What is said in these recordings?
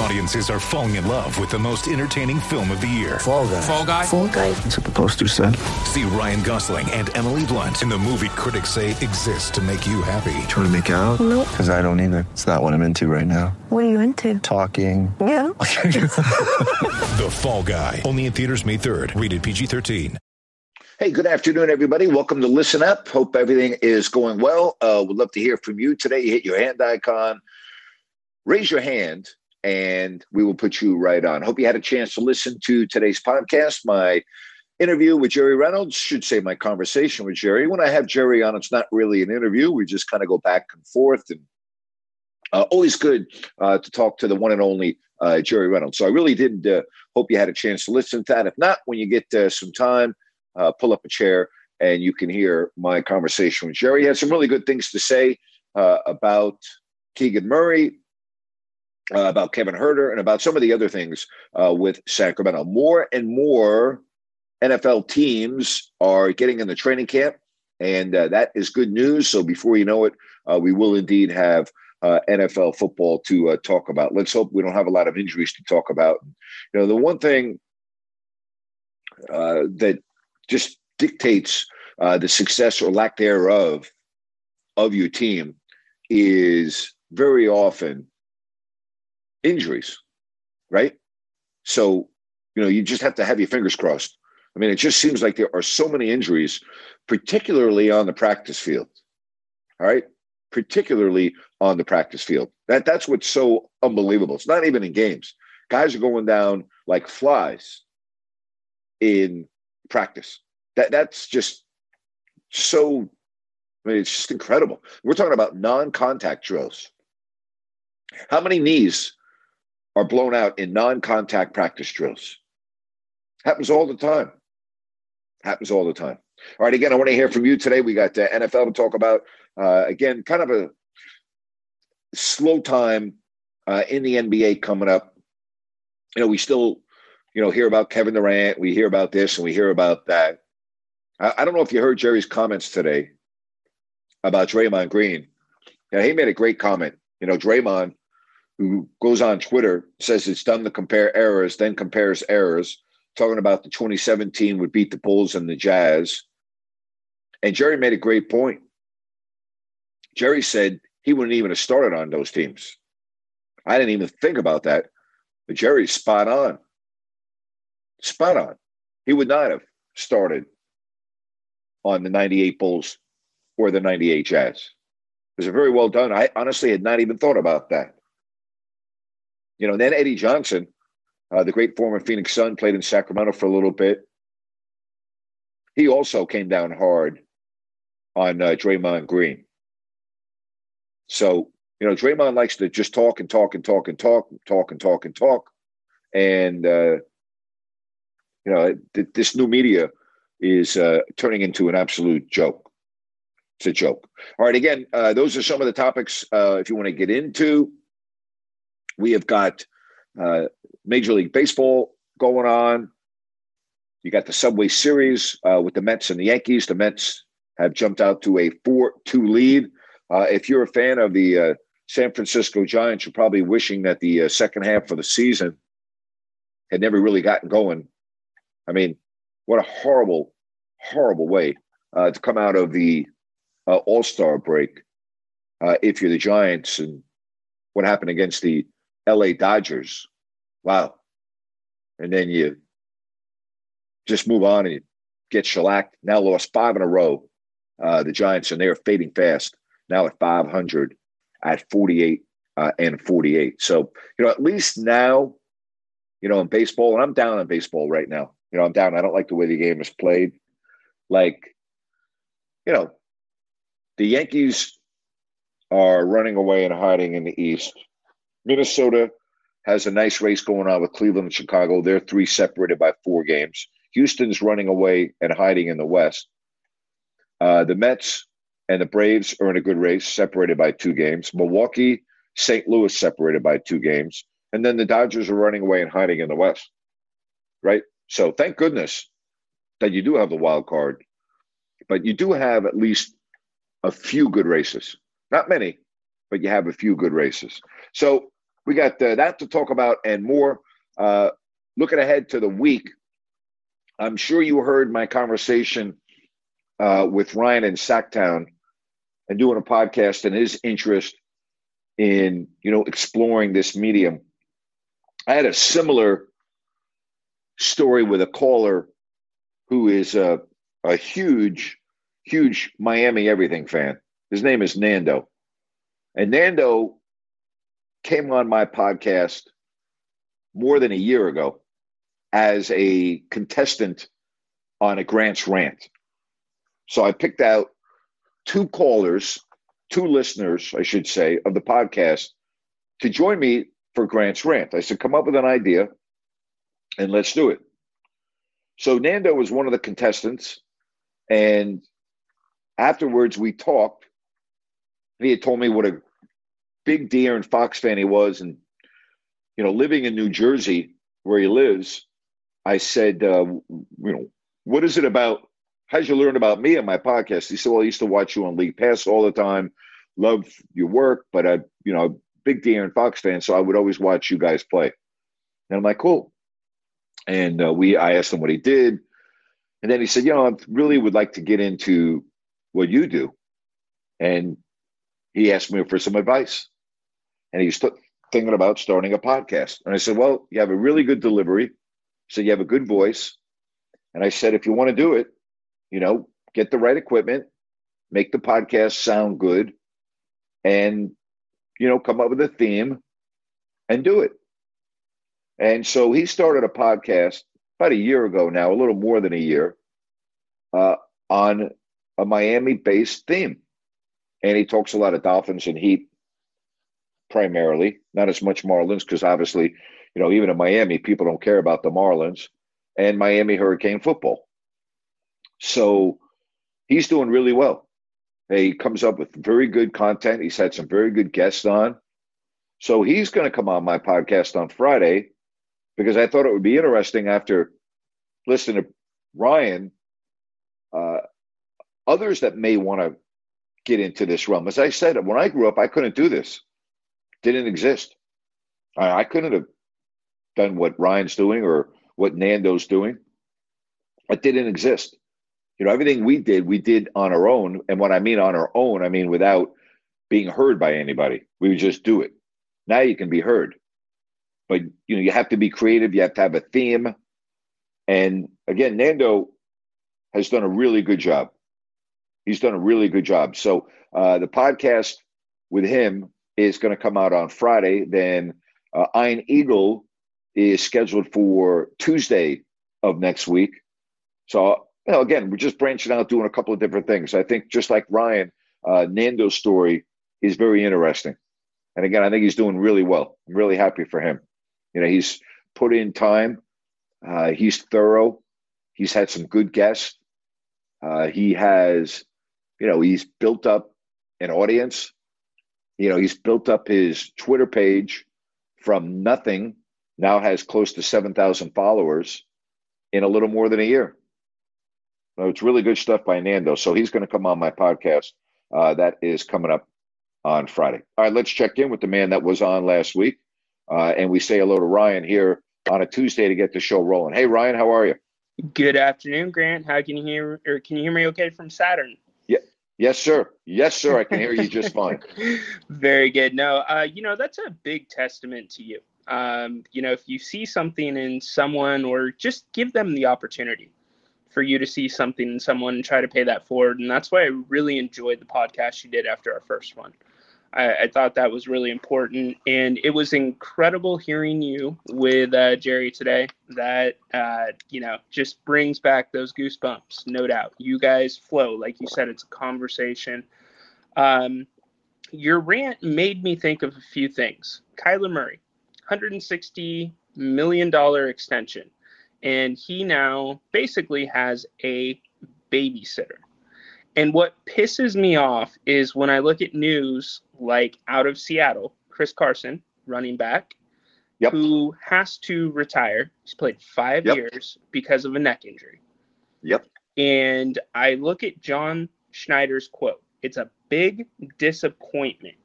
Audiences are falling in love with the most entertaining film of the year. Fall guy. Fall guy. Fall guy. That's what the poster said. See Ryan Gosling and Emily Blunt in the movie critics say exists to make you happy. Trying to make it out? Nope. Because I don't either. It's not what I'm into right now. What are you into? Talking. Yeah. The Fall Guy. Only in theaters May 3rd. Rated PG-13. Hey, good afternoon, everybody. Welcome to Listen Up. Hope everything is going well. Uh, would love to hear from you today. You hit your hand icon, raise your hand, and we will put you right on. Hope you had a chance to listen to today's podcast. My interview with Jerry Reynolds should say my conversation with Jerry. When I have Jerry on, it's not really an interview. We just kind of go back and forth, and uh, always good uh, to talk to the one and only uh, Jerry Reynolds. So I really did uh, hope you had a chance to listen to that. If not, when you get uh, some time uh, pull up a chair and you can hear my conversation with Jerry. He had some really good things to say about Keegan Murray, uh, about Kevin Huerter, and about some of the other things uh, with Sacramento. More and more NFL teams are getting in the training camp, and uh, that is good news. So before you know it, uh, we will indeed have. NFL football to talk about. Let's hope we don't have a lot of injuries to talk about. You know, the one thing that just dictates uh, the success or lack thereof of your team is very often injuries, right? So, you know, you just have to have your fingers crossed. I mean, it just seems like there are so many injuries, particularly on the practice field. All right. Particularly on the practice field. That that's what's so unbelievable. It's not even in games. Guys are going down like flies in practice. That that's just so. I mean, it's just incredible. We're talking about non-contact drills. How many knees are blown out in non-contact practice drills? Happens all the time. Happens all the time. All right. Again, I want to hear from you today. We got uh, NFL to talk about. Uh, again, kind of a slow time uh, in the NBA coming up. You know, we still you know, hear about Kevin Durant, we hear about this and we hear about that. I, I don't know if you heard Jerry's comments today about Draymond Green. Yeah, he made a great comment. You know, Draymond, who goes on Twitter, says it's done to compare errors, then compares errors, talking about the 2017 would beat the Bulls and the Jazz. And Jerry made a great point. Jerry said he wouldn't even have started on those teams. I didn't even think about that. But Jerry's spot on spot on. He would not have started on the 98 Bulls or the 98 Jazz. It was very well done. I honestly had not even thought about that. You know, then Eddie Johnson, uh, the great former Phoenix Sun, played in Sacramento for a little bit. He also came down hard on uh, Draymond Green. So, you know, Draymond likes to just talk and talk and talk and talk, talk and talk and talk. And, uh, you know, th- this new media is uh, turning into an absolute joke. It's a joke. All right, again, uh, those are some of the topics uh, if you want to get into. We have got uh, Major League Baseball going on. You got the Subway Series uh, with the Mets and the Yankees. The Mets have jumped out to a 4 2 lead. Uh, if you're a fan of the San Francisco Giants, you're probably wishing that the second half of the season had never really gotten going I mean, what a horrible, horrible way uh, to come out of the uh, All Star break uh, if you're the Giants and what happened against the LA Dodgers. Wow. And then you just move on and you get shellacked. Now lost five in a row. Uh, the Giants, and they are fading fast now at 500 at 48 uh, and 48. So, you know, at least now, you know, in baseball, and I'm down on baseball right now. You know, I'm down. I don't like the way the game is played. like, you know, the Yankees are running away and hiding in the East. Minnesota has a nice race going on with Cleveland and Chicago. They're three separated by four games. Houston's running away and hiding in the West. Uh, the Mets and the Braves are in a good race, separated by two games. Milwaukee, St. Louis separated by two games. And then the Dodgers are running away and hiding in the West. Right? So thank goodness that you do have the wild card, but you do have at least a few good races. Not many, but you have a few good races. So we got uh, that to talk about and more. Uh, looking ahead to the week, I'm sure you heard my conversation uh, with Ryan in Sacktown and doing a podcast and his interest in you know exploring this medium. I had a similar story with a caller who is a, a huge, huge Miami everything fan. His name is Nando. And Nando came on my podcast more than a year ago as a contestant on a Grant's rant. So I picked out two callers, two listeners, I should say, of the podcast to join me for Grant's rant. I said, come up with an idea and let's do it. So Nando was one of the contestants, and afterwards we talked. He had told me what a big De'Aaron Fox fan he was, and you know, living in New Jersey where he lives, I said, uh, you know, what is it about? How'd you learn about me on my podcast? He said, well, I used to watch you on League Pass all the time, love your work, but I, you know, big De'Aaron Fox fan, so I would always watch you guys play. And I'm like, cool. And uh, we, I asked him what he did, and then he said, you know, I really would like to get into what you do. And he asked me for some advice, and he's thinking about starting a podcast. And I said, well, you have a really good delivery, so you have a good voice. And I said, if you want to do it, you know, get the right equipment, make the podcast sound good, and you know, come up with a theme and do it. And so he started a podcast about a year ago now, a little more than a year, uh, on a Miami based theme. And he talks a lot of Dolphins and Heat primarily, not as much Marlins, because obviously, you know, even in Miami, people don't care about the Marlins and Miami Hurricane football. So he's doing really well. He comes up with very good content. He's had some very good guests on. So he's going to come on my podcast on Friday because I thought it would be interesting after listening to Ryan, uh, others that may want to get into this realm. As I said, when I grew up, I couldn't do this. Didn't exist. I, I couldn't have done what Ryan's doing or what Nando's doing. It didn't exist. You know, everything we did, we did on our own. And what I mean on our own, I mean without being heard by anybody. We would just do it. Now you can be heard but you know you have to be creative you have to have a theme and again nando has done a really good job he's done a really good job. So uh, the podcast with him is going to come out on friday. Then uh, iron eagle is scheduled for tuesday of next week. So you know, again we're just branching out doing a couple of different things. I think just like ryan uh, nando's story is very interesting. And again i think he's doing really well. I'm really happy for him. You know, he's put in time. Uh, he's thorough. He's had some good guests. Uh, he has, you know, he's built up an audience. You know, he's built up his Twitter page from nothing. Now has close to seven thousand followers in a little more than a year. So it's really good stuff by Nando. So he's going to come on my podcast. Uh, that is coming up on Friday. All right, let's check in with the man that was on last week. Uh, and we say hello to Ryan here on a Tuesday to get the show rolling. Hey, Ryan, how are you? Good afternoon, Grant. How can you hear? Or can you hear me okay from Saturn? Yes, sir. Yes, sir. I can hear you just fine. Very good. No, uh, you know that's a big testament to you. Um, you know, if you see something in someone, or just give them the opportunity for you to see something in someone and try to pay that forward. And that's why I really enjoyed the podcast you did after our first one. I, I, thought that was really important, and it was incredible hearing you with uh, Jerry today. That uh, you know just brings back those goosebumps, no doubt. You guys flow, like you said, it's a conversation. Um, your rant made me think of a few things. Kyler Murray, 160 million dollar extension, and he now basically has a babysitter. And what pisses me off is when I look at news like out of Seattle, Chris Carson, running back, yep. who has to retire. He's played five yep. years because of a neck injury. Yep. And I look at John Schneider's quote. It's a big disappointment.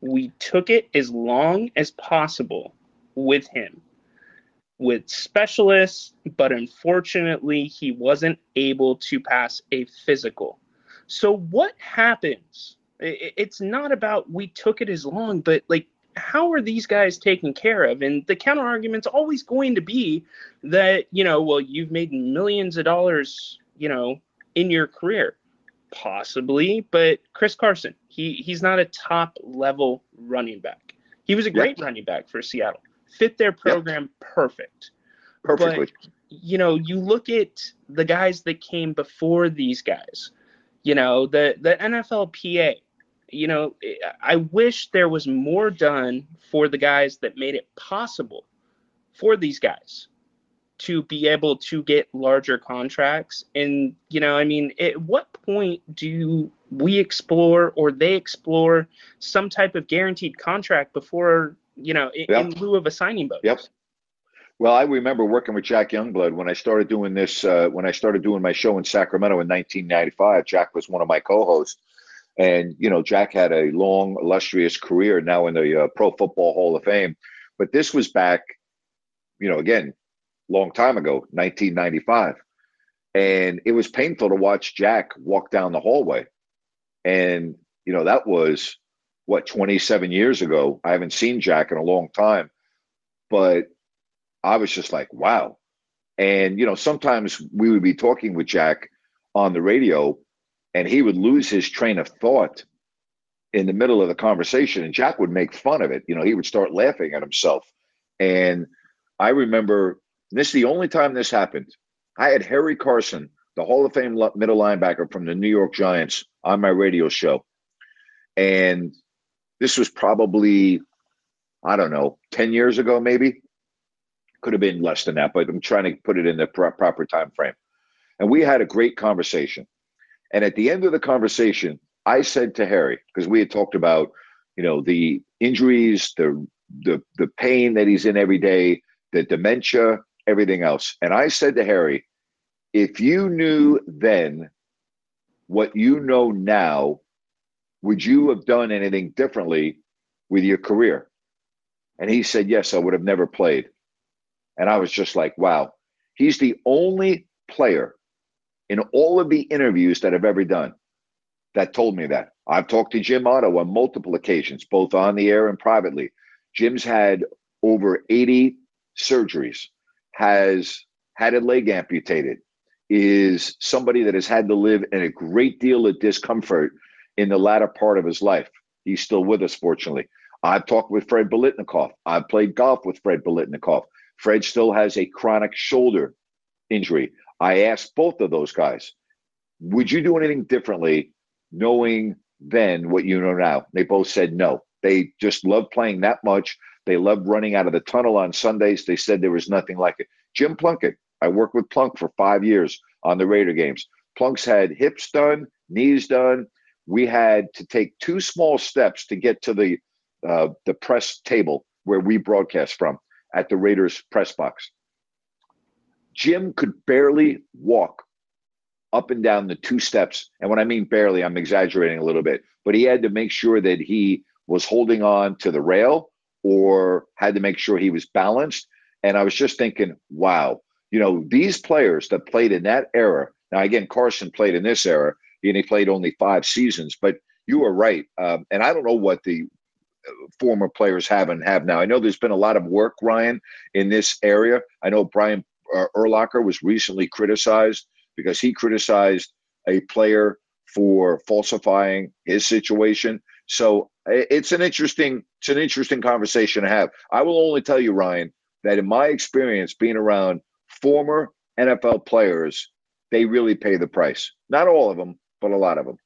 We took it as long as possible with him, with specialists, but unfortunately, he wasn't able to pass a physical. So, what happens? It's not about we took it as long, but like, how are these guys taken care of? And the counter argument's always going to be that, you know, well, you've made millions of dollars, you know, in your career possibly, but Chris Carson, he he's not a top level running back. He was a great running back for Seattle. Fit their program yep. perfect. Perfectly. But, you know, you look at the guys that came before these guys. You know, the the NFLPA. You know, I wish there was more done for the guys that made it possible for these guys to be able to get larger contracts. And, you know, I mean, at what point do we explore or they explore some type of guaranteed contract before, you know, in, yep. in lieu of a signing bonus? Yep. Well, I remember working with Jack Youngblood when I started doing this. Uh, when I started doing my show in Sacramento in 1995, Jack was one of my co-hosts, and you know, Jack had a long, illustrious career now in the uh, Pro Football Hall of Fame. But this was back, you know, again, long time ago, 1995. And it was painful to watch Jack walk down the hallway. And, you know, that was what, 27 years ago. I haven't seen Jack in a long time. But I was just like, wow. And, you know, sometimes we would be talking with Jack on the radio and he would lose his train of thought in the middle of the conversation and Jack would make fun of it. You know, he would start laughing at himself. And I remember this is the only time this happened. I had Harry Carson, the Hall of Fame middle linebacker from the New York Giants, on my radio show. And this was probably, I don't know, 10 years ago, maybe. Could have been less than that, but I'm trying to put it in the pro- proper time frame. And we had a great conversation. And at the end of the conversation, I said to Harry, because we had talked about, you know, the injuries, the the the pain that he's in every day, the dementia, everything else. And I said to Harry, if you knew then what you know now, would you have done anything differently with your career? And he said, Yes, I would have never played. And I was just like, Wow. He's the only player in all of the interviews that I've ever done that told me that. I've talked to Jim Otto on multiple occasions, both on the air and privately. Jim's had over 80 surgeries has had a leg amputated, is somebody that has had to live in a great deal of discomfort in the latter part of his life. He's still with us, fortunately. I've talked with Fred Biletnikoff. I've played golf with Fred Biletnikoff. Fred still has a chronic shoulder injury. I asked both of those guys, would you do anything differently knowing then what you know now? They both said no. They just love playing that much. They loved running out of the tunnel on Sundays. They said there was nothing like it. Jim Plunkett, I worked with Plunk for five years on the Raider games. Plunk's had hips done, knees done. We had to take two small steps to get to the uh, the press table where we broadcast from at the Raiders press box. Jim could barely walk up and down the two steps. And when I mean barely, I'm exaggerating a little bit, but he had to make sure that he was holding on to the rail or had to make sure he was balanced. And I was just thinking, wow, you know, these players that played in that era. Now, again, Carson played in this era, and he played only five seasons. But you are right, um, and I don't know what the former players have and have now. I know there's been a lot of work, Ryan, in this area. I know Brian uh, Urlacher was recently criticized because he criticized a player for falsifying his situation. So it's an interesting it's an interesting conversation to have. I will only tell you, Ryan, that in my experience being around former NFL players, they really pay the price. Not all of them, but a lot of them.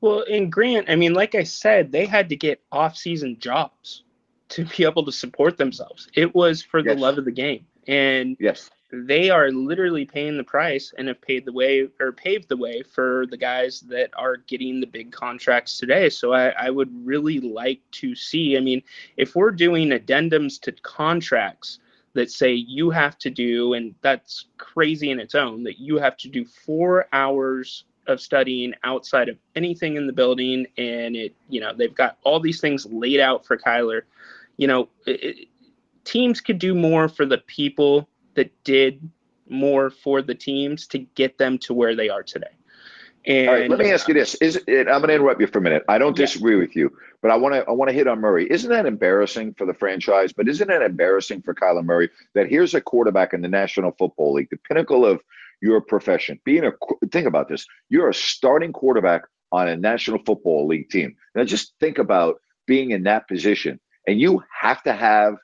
Well, in Grant, I mean, like I said, they had to get off-season jobs to be able to support themselves. It was for the Yes. love of the game, and Yes. they are literally paying the price and have paid the way or paved the way for the guys that are getting the big contracts today. So I, I would really like to see. I mean, if we're doing addendums to contracts that say you have to do, and that's crazy in its own, that you have to do four hours of studying outside of anything in the building, and it, you know, they've got all these things laid out for Kyler. You know, it, teams could do more for the people that did more for the teams to get them to where they are today. And All right, let me ask you this: uh, Is it, I'm going to interrupt you for a minute. I don't Yeah. disagree with you, but I want to I want to hit on Murray. Isn't that embarrassing for the franchise? But isn't it embarrassing for Kyler Murray that here's a quarterback in the National Football League, the pinnacle of your profession? Being a think about this: you're a starting quarterback on a National Football League team. Now, just think about being in that position, and you have to have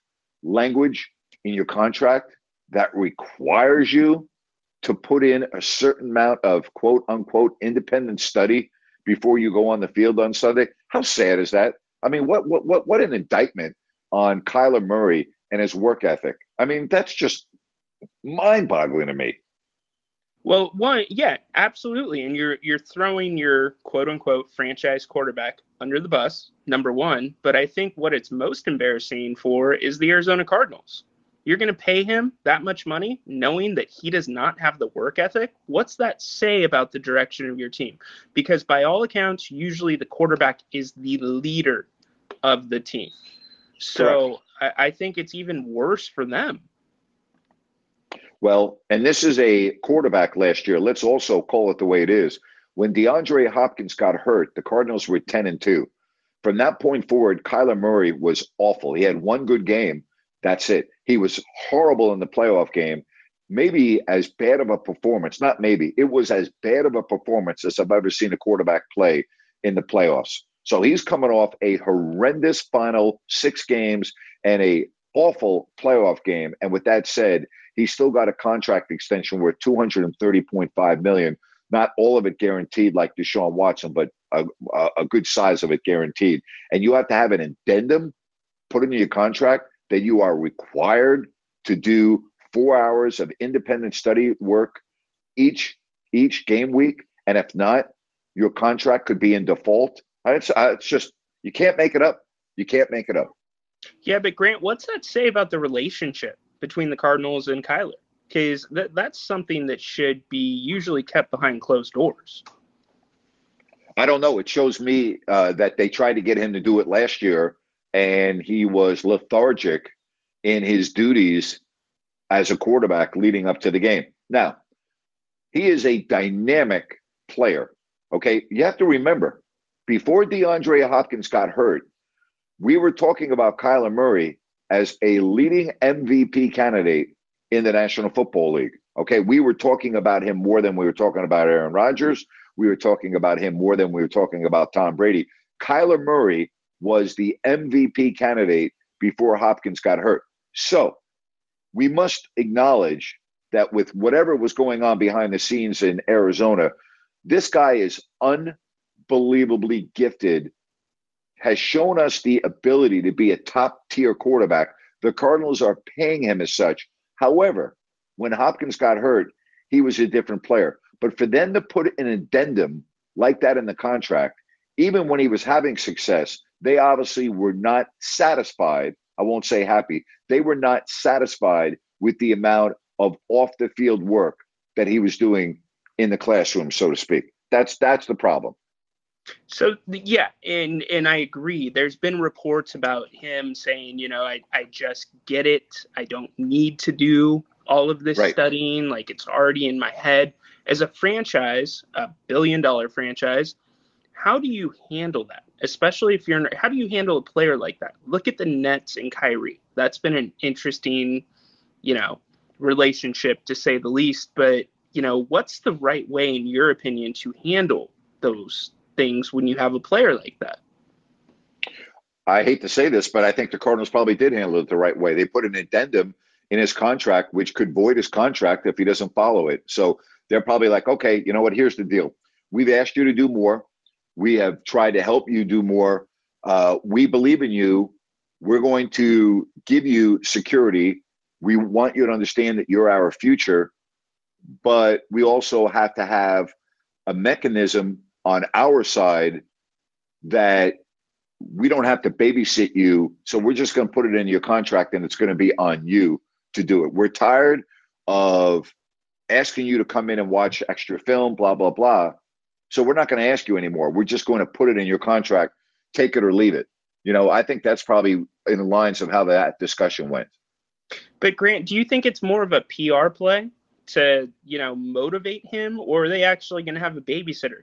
language in your contract that requires you to put in a certain amount of quote unquote independent study before you go on the field on Sunday. How sad is that? I mean, what what what what an indictment on Kyler Murray and his work ethic. I mean, that's just mind-boggling to me. Well, one, yeah, absolutely, and you're you're throwing your quote unquote franchise quarterback under the bus, number one. But I think what it's most embarrassing for is the Arizona Cardinals. You're going to pay him that much money, knowing that he does not have the work ethic. What's that say about the direction of your team? Because by all accounts, usually the quarterback is the leader of the team. So I, I think it's even worse for them. Well, and this is a quarterback last year. Let's also call it the way it is. When DeAndre Hopkins got hurt, the Cardinals were 10 and 2. From that point forward, Kyler Murray was awful. He had one good game. That's it. He was horrible in the playoff game. Maybe as bad of a performance, not maybe, it was as bad of a performance as I've ever seen a quarterback play in the playoffs. So he's coming off a horrendous final six games and a awful playoff game. And with that said, he's still got a contract extension worth 230.5 million. Not all of it guaranteed like Deshaun Watson, but a, a, a good size of it guaranteed. And you have to have an addendum put into your contract that you are required to do four hours of independent study work each each game week. And if not, your contract could be in default. It's, uh, it's just you can't make it up. You can't make it up. Yeah, but Grant, what's that say about the relationship between the Cardinals and Kyler? Because that, that's something that should be usually kept behind closed doors. I don't know. It shows me uh, that they tried to get him to do it last year, and he was lethargic in his duties as a quarterback leading up to the game. Now, he is a dynamic player. Okay, you have to remember before DeAndre Hopkins got hurt, we were talking about Kyler Murray as a leading MVP candidate in the National Football League. Okay, we were talking about him more than we were talking about Aaron Rodgers. We were talking about him more than we were talking about Tom Brady. Kyler Murray was the MVP candidate before Hopkins got hurt. So we must acknowledge that with whatever was going on behind the scenes in Arizona, this guy is unbelievably gifted, has shown us the ability to be a top tier quarterback. The Cardinals are paying him as such. However, when Hopkins got hurt, he was a different player. But for them to put an addendum like that in the contract, even when he was having success, they obviously were not satisfied. I won't say happy. They were not satisfied with the amount of off the field work that he was doing in the classroom, so to speak. That's that's the problem. So yeah, and and I agree. There's been reports about him saying, you know, I, I just get it. I don't need to do all of this Right. studying. Like it's already in my head. As a franchise, a billion dollar franchise, how do you handle that? Especially if you're how do you handle a player like that? Look at the Nets and Kyrie. That's been an interesting, you know, relationship to say the least. But you know, what's the right way, in your opinion, to handle those things when you have a player like that? I hate to say this, but I think the Cardinals probably did handle it the right way. They put an addendum in his contract, which could void his contract if he doesn't follow it. So they're probably like, okay, you know what? Here's the deal. We've asked you to do more. We have tried to help you do more. Uh, we believe in you. We're going to give you security. We want you to understand that you're our future, but we also have to have a mechanism on our side that we don't have to babysit you. So we're just going to put it in your contract and it's going to be on you to do it. We're tired of asking you to come in and watch extra film, blah, blah, blah. So we're not going to ask you anymore. We're just going to put it in your contract, take it or leave it. You know, I think that's probably in the lines of how that discussion went. But Grant, do you think it's more of a PR play to, you know, motivate him, or are they actually going to have a babysitter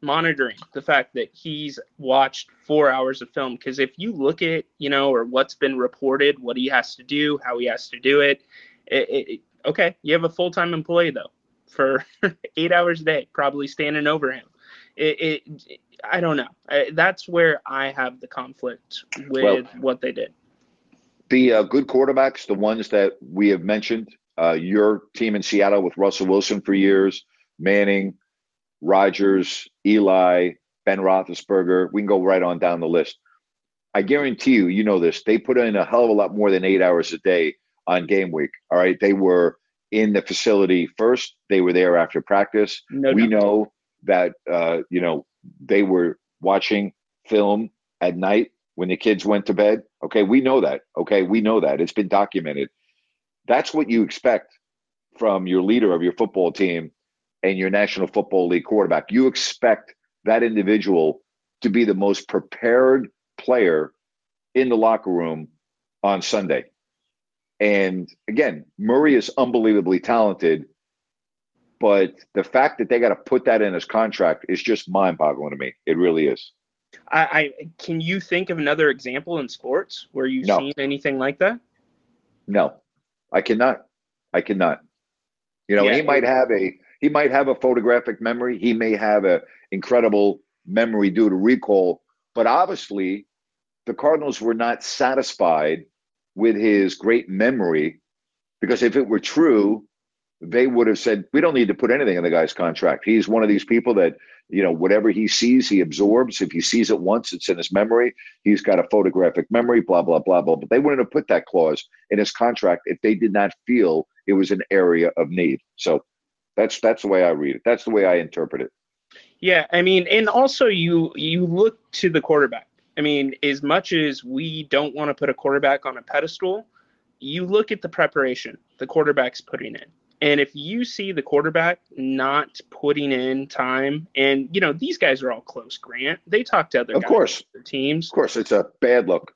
monitoring the fact that he's watched four hours of film? Because if you look at, you know, or what's been reported, what he has to do, how he has to do it, it, it okay, you have a full time employee though for eight hours a day, probably standing over him. It, it I don't know. I, that's where I have the conflict with well, what they did. The uh, good quarterbacks, the ones that we have mentioned, uh, your team in Seattle with Russell Wilson for years, Manning, Rodgers, Eli, Ben Roethlisberger. We can go right on down the list. I guarantee you, you know this. They put in a hell of a lot more than eight hours a day on game week. All right, they were in the facility first. They were there after practice. No we doubt. know that uh, you know they were watching film at night when the kids went to bed. Okay, we know that. Okay, we know that. It's been documented. That's what you expect from your leader of your football team and your National Football League quarterback. You expect that individual to be the most prepared player in the locker room on Sunday. And again, Murray is unbelievably talented, but the fact that they got to put that in his contract is just mind-boggling to me. It really is. I, I can you think of another example in sports where you've no. seen anything like that? No, I cannot. I cannot. You know, yeah, he might have a he might have a photographic memory. He may have a incredible memory due to recall, but obviously, the Cardinals were not satisfied with his great memory because if it were true, they would have said, we don't need to put anything in the guy's contract. He's one of these people that, you know, whatever he sees, he absorbs. If he sees it once, it's in his memory. He's got a photographic memory, blah, blah, blah, blah. But they wouldn't have put that clause in his contract if they did not feel it was an area of need. So that's that's the way I read it. That's the way I interpret it. Yeah, I mean, and also you you look to the quarterback. I mean, as much as we don't want to put a quarterback on a pedestal, you look at the preparation the quarterback's putting in. And if you see the quarterback not putting in time, and you know these guys are all close, Grant. They talk to other of course teams. Of course, it's a bad look.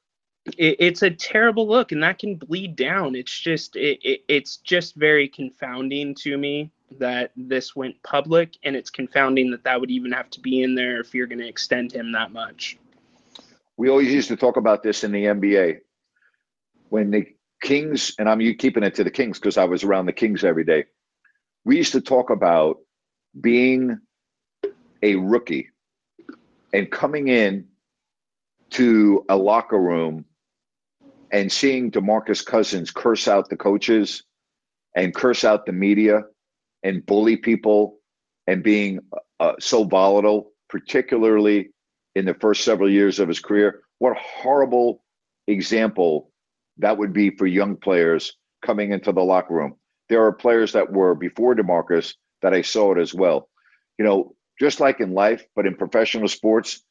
It, it's a terrible look, and that can bleed down. It's just it, it, it's just very confounding to me that this went public, and it's confounding that that would even have to be in there if you're going to extend him that much. We always used to talk about this in the NBA when the Kings, and I'm keeping it to the Kings because I was around the Kings every day. We used to talk about being a rookie and coming in to a locker room and seeing DeMarcus Cousins curse out the coaches and curse out the media and bully people and being uh, so volatile, particularly in the first several years of his career. What a horrible example that would be for young players coming into the locker room. There are players that were before DeMarcus that I saw it as well. You know, just like in life, but in professional sports,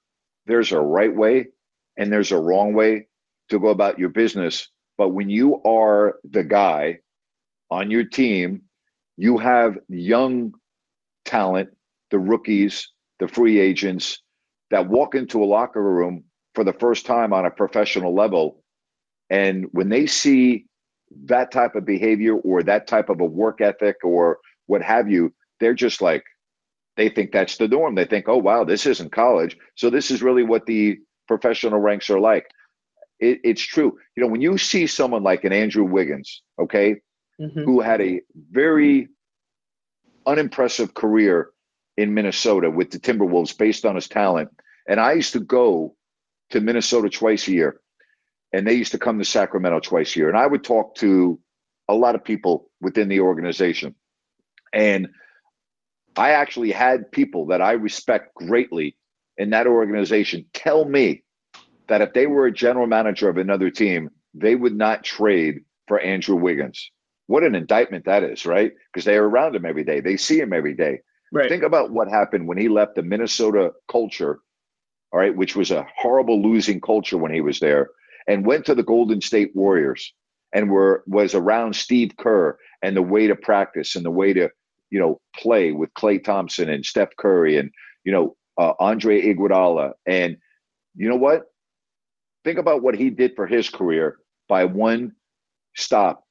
there's a right way and there's a wrong way to go about your business. But when you are the guy on your team, you have young talent, the rookies, the free agents, that walk into a locker room for the first time on a professional level. And when they see that type of behavior or that type of a work ethic or what have you, they're just like, they think that's the norm. They think, oh, wow, this isn't college. So this is really what the professional ranks are like. It, it's true. You know, when you see someone like an Andrew Wiggins, okay, mm-hmm. who had a very unimpressive career in Minnesota with the Timberwolves based on his talent. And I used to go to Minnesota twice a year, and they used to come to Sacramento twice a year. And I would talk to a lot of people within the organization. And I actually had people that I respect greatly in that organization tell me that if they were a general manager of another team, they would not trade for Andrew Wiggins. What an indictment that is, right? Because they are around him every day. They see him every day. Right. Think about what happened when he left the Minnesota culture, all right, which was a horrible losing culture when he was there, and went to the Golden State Warriors and were was around Steve Kerr and the way to practice and the way to, you know, play with Klay Thompson and Steph Curry and, you know, uh, Andre Iguodala. And you know what? Think about what he did for his career by one stop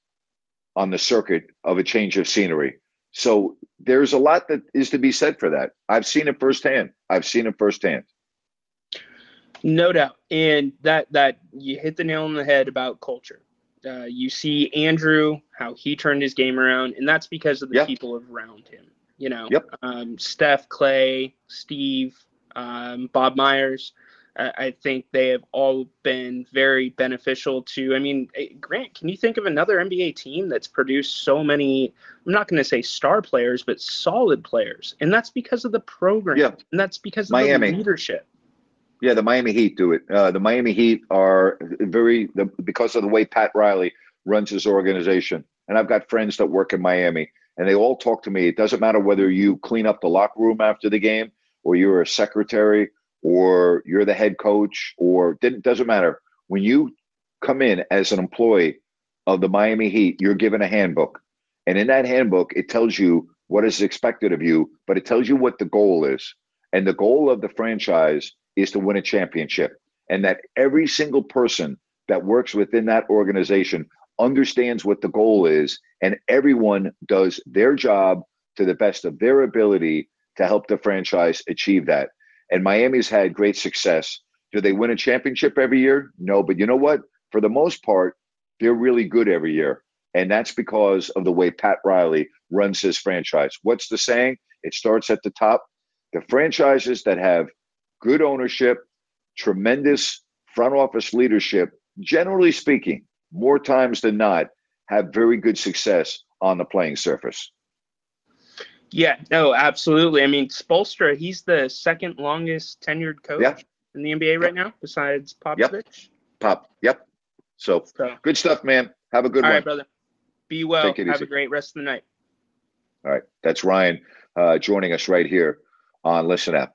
on the circuit of a change of scenery. So there's a lot that is to be said for that. I've seen it firsthand. I've seen it firsthand. No doubt, and that that you hit the nail on the head about culture. Uh, you see Andrew how he turned his game around, and that's because of the Yep. people around him. You know, Yep. um, Steph, Clay, Steve, um, Bob Myers. I, think they have all been very beneficial to. I mean, eh, Grant, can you think of another NBA team that's produced so many? I'm not going to say star players, but solid players, and that's because of the program. Yeah. and that's because of Miami. the leadership. Yeah, the Miami Heat do it. Uh, the Miami Heat are very the, because of the way Pat Riley runs his organization. And I've got friends that work in Miami, and they all talk to me. It doesn't matter whether you clean up the locker room after the game, or you're a secretary, or you're the head coach, or doesn't matter. When you come in as an employee of the Miami Heat, you're given a handbook, and in that handbook, it tells you what is expected of you, but it tells you what the goal is. And the goal of the franchise is to win a championship. And that every single person that works within that organization understands what the goal is, and everyone does their job to the best of their ability to help the franchise achieve that. And Miami's had great success. Do they win a championship every year? No, but you know what? For the most part, they're really good every year. And that's because of the way Pat Riley runs his franchise. What's the saying? It starts at the top. The franchises that have good ownership, tremendous front office leadership, generally speaking, more times than not, have very good success on the playing surface. Yeah, no, absolutely. I mean, Spoelstra, he's the second longest tenured coach Yeah. in the NBA right now, besides Popovich. Yep. Pop. Yep. So So, good stuff, man. Have a good all one. right, brother. Be well. Take it Have easy. a great rest of the night. All right. That's Ryan uh, joining us right here on Listen Up.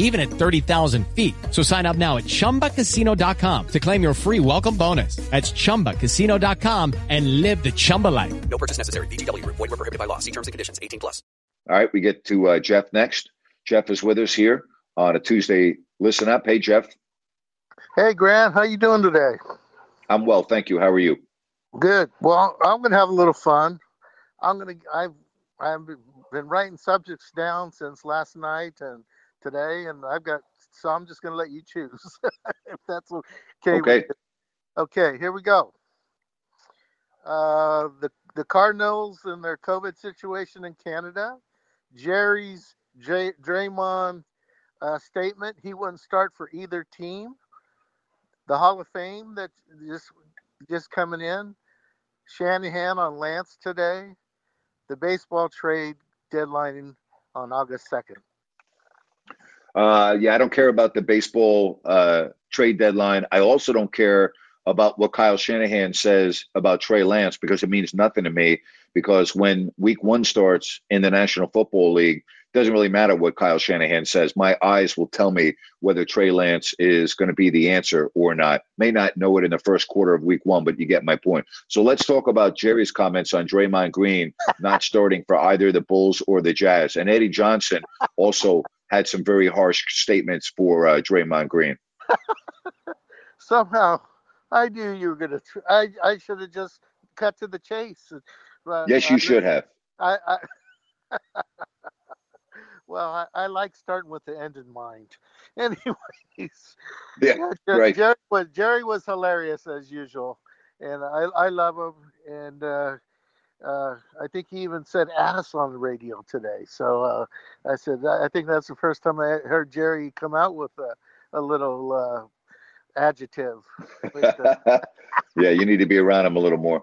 even at 30,000 feet. So sign up now at chumbacasino.com to claim your free welcome bonus. That's chumbacasino.com and live the Chumba life. No purchase necessary. VGW Group. Void were prohibited by law. See terms and conditions. 18 plus. All right. We get to uh, Jeff next. Jeff is with us here on a Tuesday Listen Up. Hey, Jeff. Hey Grant, how you doing today? I'm well. Thank you. How are you? Good. Well, I'm gonna have a little fun. I'm gonna. I've I've been writing subjects down since last night and today, and I've got. So I'm just gonna let you choose if that's okay. Okay. Okay. Here we go. Uh, the the Cardinals and their COVID situation in Canada. Jerry's J, Draymond uh, statement. He wouldn't start for either team. The Hall of Fame that just just coming in. Shanahan on Lance today. The baseball trade deadline on August 2nd. Uh, yeah, I don't care about the baseball uh, trade deadline. I also don't care about what Kyle Shanahan says about Trey Lance because it means nothing to me. Because when week one starts in the National Football League, doesn't really matter what Kyle Shanahan says. My eyes will tell me whether Trey Lance is going to be the answer or not. May not know it in the first quarter of week one, but you get my point. So let's talk about Jerry's comments on Draymond Green not starting for either the Bulls or the Jazz. And Eddie Johnson also had some very harsh statements for uh, Draymond Green. Somehow, I knew you were going to. Tr- I I should have just cut to the chase. Uh, Yes, you I- should have. I, I well, I, I like starting with the end in mind. Anyways, Yeah, right. Jerry was Jerry was hilarious as usual, and I I love him. And uh, uh, I think he even said ass on the radio today. So uh, I said I think that's the first time I heard Jerry come out with a, a little uh, adjective. Yeah, you need to be around him a little more.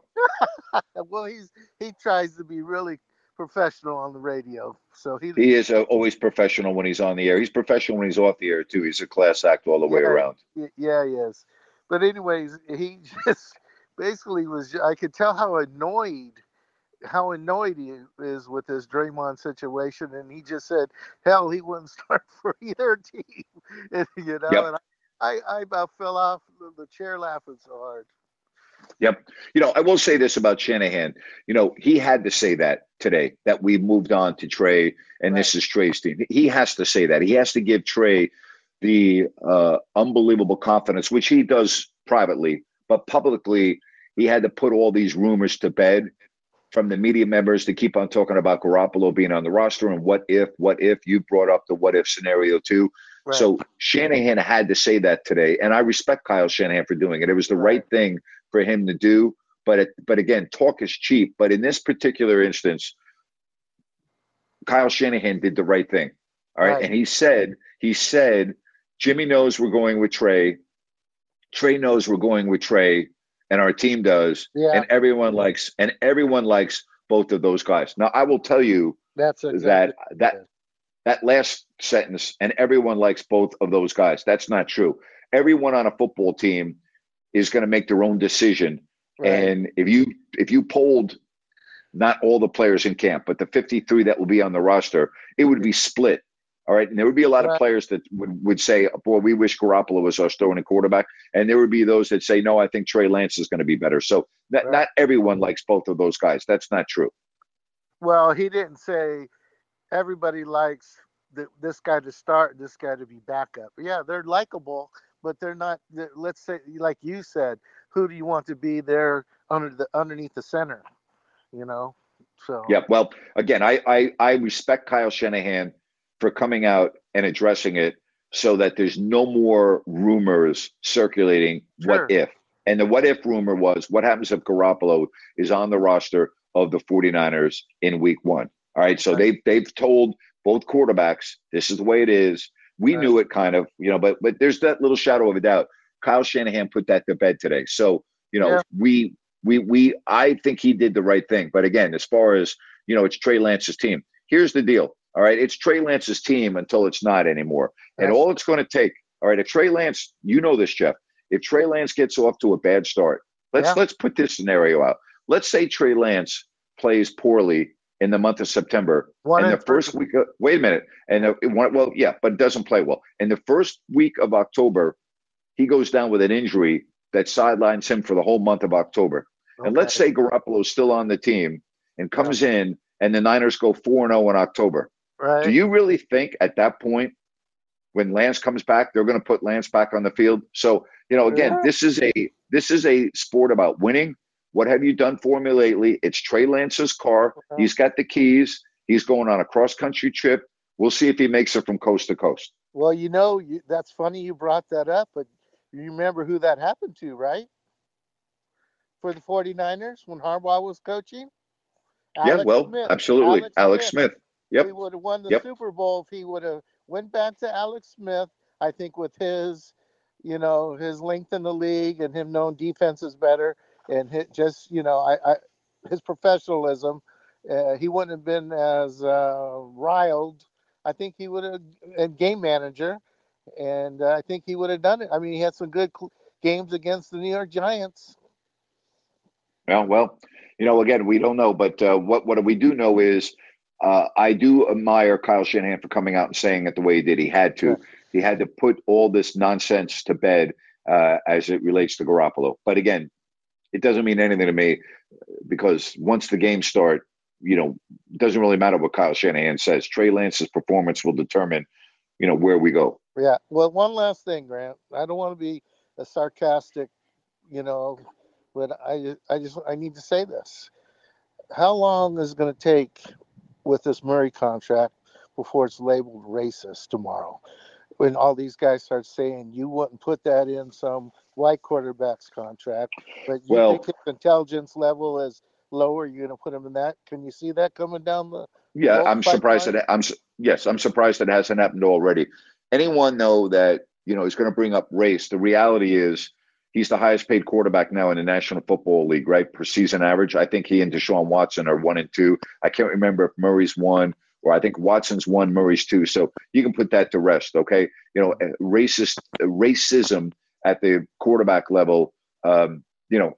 well, he's he tries to be really professional on the radio. So he He is uh, always professional when he's on the air. He's professional when he's off the air too. He's a class act all the way around. Yeah, he is. But anyways, he just basically was. I could tell how annoyed, how annoyed he is with this Draymond situation, and he just said, "Hell, he wouldn't start for either team." And, you know, Yep. and I, I about fell off the- chair laughing so hard. Yep. You know, I will say this about Shanahan. You know, he had to say that today that we moved on to Trey and this is Trey's team. He has to say that. He has to give Trey the uh, unbelievable confidence, which he does privately, but publicly, he had to put all these rumors to bed from the media members to keep on talking about Garoppolo being on the roster and what if, what if you brought up the what if scenario too. Right. So Shanahan had to say that today, and I respect Kyle Shanahan for doing it. It was the right thing for him to do. But it, but again, talk is cheap. But in this particular instance, Kyle Shanahan did the right thing. All right, Right. and he said he said Jimmy knows we're going with Trey. Trey knows we're going with Trey, and our team does, Yeah. and everyone likes and everyone likes both of those guys. Now, I will tell you That's that exactly that that last sentence and everyone likes both of those guys that's not true everyone on a football team is going to make their own decision Right. and if you if you polled not all the players in camp but the 53 that will be on the roster it would be split all right and there would be a lot of players that would, would say boy we wish Garoppolo was our starting quarterback and there would be those that say no I think Trey Lance is going to be better so not, Right. not everyone likes both of those guys that's not true Well, he didn't say everybody likes th- this guy to start, this guy to be backup. Yeah, they're likable, but they're not. they're- Let's say, like you said, who do you want to be there under the underneath the center? You know, so Yeah, well, again, I, I I respect Kyle Shanahan for coming out and addressing it so that there's no more rumors circulating Sure. what if. And the what if rumor was what happens if Garoppolo is on the roster of the 49ers in week 1. All right, so they've they've told both quarterbacks this is the way it is. We Right. knew it kind of, you know, but but there's that little shadow of a doubt. Kyle Shanahan put that to bed today. So, you know, Yeah. we we we I think he did the right thing. But again, as far as you know, it's Trey Lance's team. Here's the deal. All right, it's Trey Lance's team until it's not anymore. And all it's going to take, all right, if Trey Lance, you know this, Jeff. If Trey Lance gets off to a bad start, let's Yeah. let's put this scenario out. Let's say Trey Lance plays poorly in the month of September, One and the first week. Of, wait a minute, and well, yeah, but it doesn't play well. In the first week of October, he goes down with an injury that sidelines him for the whole month of October. And let's say Garoppolo's still on the team and comes in, and the Niners go four and zero in October. Right. Do you really think at that point, when Lance comes back, they're going to put Lance back on the field? So you know, again, Yeah. this is a this is a sport about winning. What have you done for me lately? It's Trey Lance's car. Okay. He's got the keys. He's going on a cross country trip. We'll see if he makes it from coast to coast. Well, you know, you, that's funny you brought that up, but you remember who that happened to, right? For the 49ers when Harbaugh was coaching? yeah, well, Smith. absolutely. Alex, Smith. Yep. He would have won the Yep. Super Bowl if he would have went back to Alex Smith. I think with his, you know, his length in the league and him knowing defenses better and hit just, you know, I, I his professionalism, uh, he wouldn't have been as uh, riled. I think he would have, and game manager, and uh, I think he would have done it. I mean, he had some good cl- games against the New York Giants. Well, well, you know, again, we don't know, but uh, what what we do know is uh, I do admire Kyle Shanahan for coming out and saying it the way he did. He had to. He had to put all this nonsense to bed uh, as it relates to Garoppolo. But again, it doesn't mean anything to me because once the games start, you know, it doesn't really matter what Kyle Shanahan says. Trey Lance's performance will determine, you know, where we go. Yeah. Well, one last thing, Grant. I don't want to be a sarcastic, you know, but I I just I need to say this. How long is it going to take with this Murray contract before it's labeled racist tomorrow? When all these guys start saying you wouldn't put that in some white quarterback's contract, but you Well- think his intelligence level is lower, you're going to put him in that. Can you see that coming down the? Yeah, I'm surprised that I'm yes, I'm surprised that hasn't happened already. Anyone know that you know is going to bring up race? The reality is he's the highest paid quarterback now in the National Football League, right? Per season average. I think he and Deshaun Watson are one and two. I can't remember if Murray's one or I think Watson's one, Murray's two. So you can put that to rest, okay? You know, uh, racist racism at the quarterback level. Um, you know,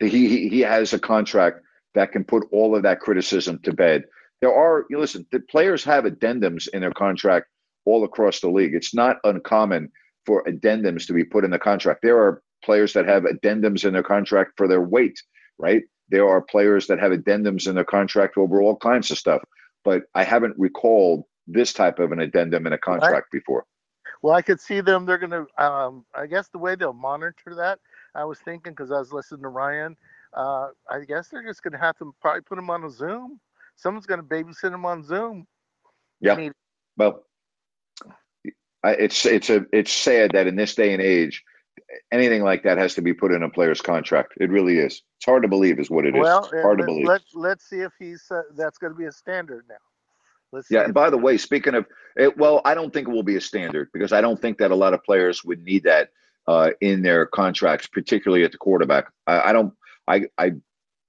he he he has a contract that can put all of that criticism to bed. There are, you listen, the players have addendums in their contract all across the league. It's not uncommon for addendums to be put in the contract. There are players that have addendums in their contract for their weight, right? There are players that have addendums in their contract over all kinds of stuff. But I haven't recalled this type of an addendum in a contract before. Well, I could see them. They're going to. Um, I guess the way they'll monitor that, I was thinking because I was listening to Ryan. Uh, I guess they're just going to have to probably put them on a Zoom. Someone's going to babysit them on Zoom. Yeah. I mean, Well, I, it's it's a it's sad that in this day and age, anything like that has to be put in a player's contract. It really is. It's hard to believe, is what it is. well, It's hard to believe. Let, let's see if he's. Uh, that's going to be a standard now. Let's Yeah, and by the way, speaking of it, well, I don't think it will be a standard because I don't think that a lot of players would need that uh, in their contracts, particularly at the quarterback. I, I don't, I, I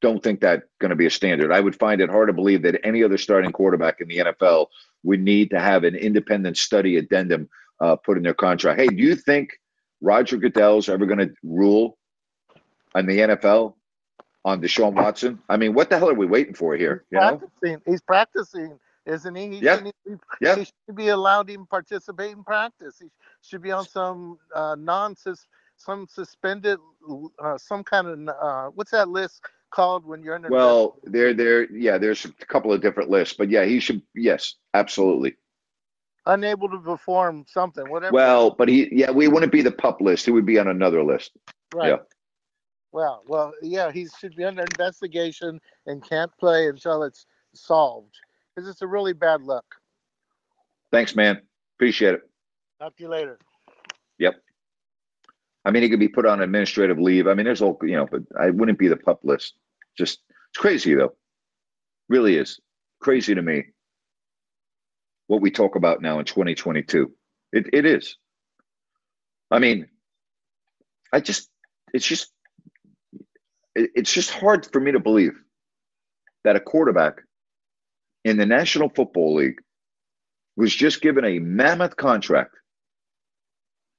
don't think that going to be a standard. I would find it hard to believe that any other starting quarterback in the NFL would need to have an independent study addendum uh, put in their contract. Hey, do you think Roger Goodell's ever going to rule on the NFL on Deshaun Watson? I mean, what the hell are we waiting for here? You know? He's practicing, isn't he? he Yeah. be- Yeah. He should be allowed to even participate in practice. He should be on some uh, non some suspended, uh, some kind of uh, what's that list called when you're under? Well, there, there, yeah. There's a couple of different lists, but yeah, he should. Yes, absolutely. Unable to perform something, whatever. Well, but he, yeah, we wouldn't be the pup list. He would be on another list. right. yeah. Well, well, yeah, he should be under investigation and can't play until it's solved because it's a really bad look. Thanks, man. Appreciate it. Talk to you later. Yep. I mean, he could be put on administrative leave. I mean, there's all you know, but I wouldn't be the pup list. Just it's crazy though. Really is crazy to me. What we talk about now in 2022, it it is. I mean, I just it's just it- it's just hard for me to believe that a quarterback in the National Football League was just given a mammoth contract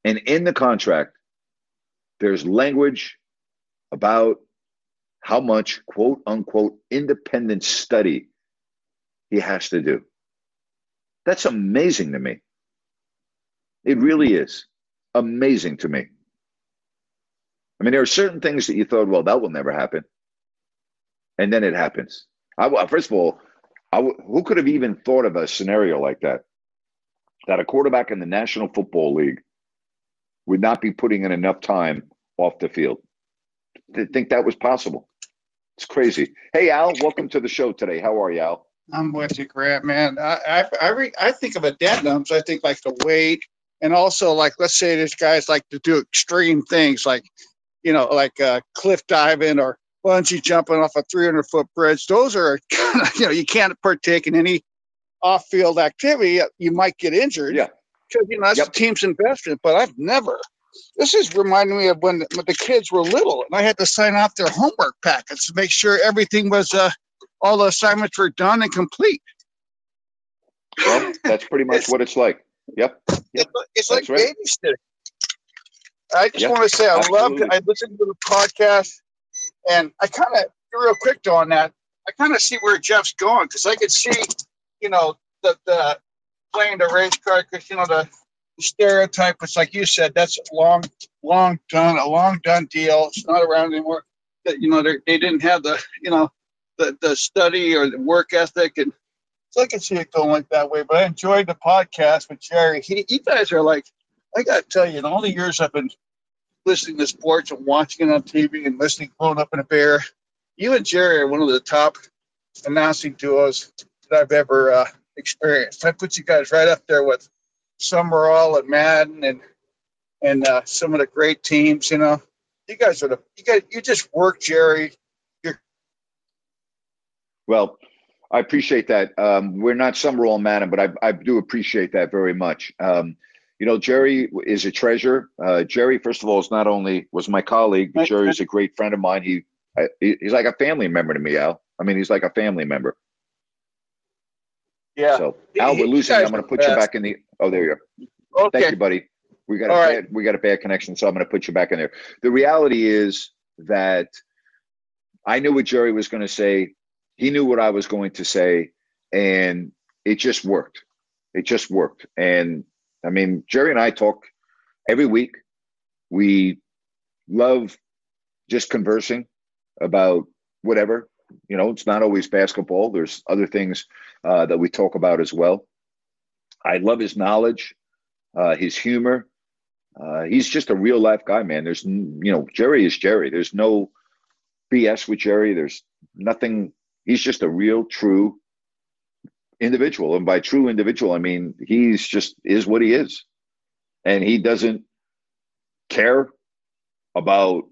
and in the contract, there's language about how much quote unquote independent study he has to do. That's amazing to me. It really is amazing to me. I mean, there are certain things that you thought, well, that will never happen. And then it happens. I, first of all, I who could have even thought of a scenario like that? That a quarterback in the National Football League would not be putting in enough time off the field. To think that was possible. It's crazy. Hey, Al, welcome to the show today. How are you, Al? I'm with you, Grant, man. I I I, re, I think of addendums. I think like the weight, and also like let's say these guys like to do extreme things, like you know, like uh, cliff diving or bungee jumping off a 300 foot bridge. Those are you know you can't partake in any off field activity. You might get injured. Yeah. Because you know that's Yep. the team's investment. But I've never. This is reminding me of when, when the kids were little, and I had to sign off their homework packets to make sure everything was uh, all the assignments were done and complete. Well, that's pretty much what it's like. Yep. It's, it's like right. babysitting. I just Yeah, want to say I love. absolutely. I listened to the podcast, and I kind of real quick though on that. I kind of see where Jeff's going because I could see you know, the, the playing the race car because you know the stereotype was like you said that's long, long done, a long done deal. It's not around anymore. That you know they didn't have the you know the the study or the work ethic and. So I can see it going like that way, but I enjoyed the podcast with Jerry. He, you guys are like, I got to tell you, in all the years I've been listening to sports and watching it on TV and listening growing up in a bear, you and Jerry are one of the top announcing duos that I've ever uh, experienced. I put you guys right up there with Summerall and Madden and and uh, some of the great teams. You know, you guys are the you guys you just work, Jerry. Well, I appreciate that. Um, we're not Summerall Madden, but I, I do appreciate that very much. Um, you know, Jerry is a treasure. Uh, Jerry, first of all, is not only was my colleague, but Jerry is a great friend of mine. He, I, he's like a family member to me, Al. I mean, he's like a family member. yeah. So, Al, we're losing. I'm going to put you back in the. Oh, there you go. Okay. Thank you, buddy. We got a All right. bad, we got a bad connection, so I'm going to put you back in there. The reality is that I knew what Jerry was going to say. He knew what I was going to say, and it just worked. It just worked. And I mean, Jerry and I talk every week. We love just conversing about whatever. You know, it's not always basketball. There's other things uh, that we talk about as well. I love his knowledge, uh, his humor. Uh, he's just a real life guy, man. There's, you know, Jerry is Jerry. There's no BS with Jerry. There's nothing. He's just a real, true individual. And by true individual, I mean he's just is what he is, and he doesn't care about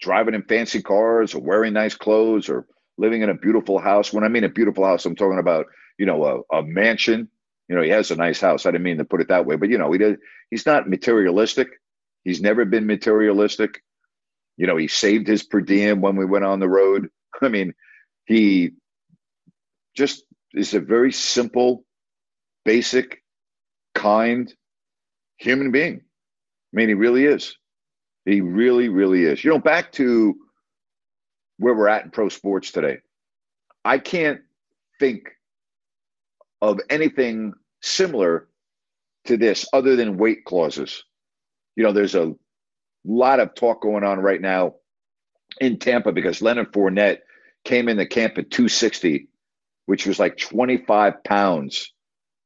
driving in fancy cars or wearing nice clothes or living in a beautiful house. When I mean a beautiful house, I'm talking about you know a, a mansion. You know, he has a nice house. I didn't mean to put it that way, but you know, he does, he's not materialistic. He's never been materialistic. You know, he saved his per diem when we went on the road. I mean, he just is a very simple, basic, kind human being. I mean, he really is. He really, really is. You know, back to where we're at in pro sports today, I can't think of anything similar to this other than weight clauses. You know, there's a lot of talk going on right now in Tampa because Leonard Fournette came into camp at 260, which was like 25 pounds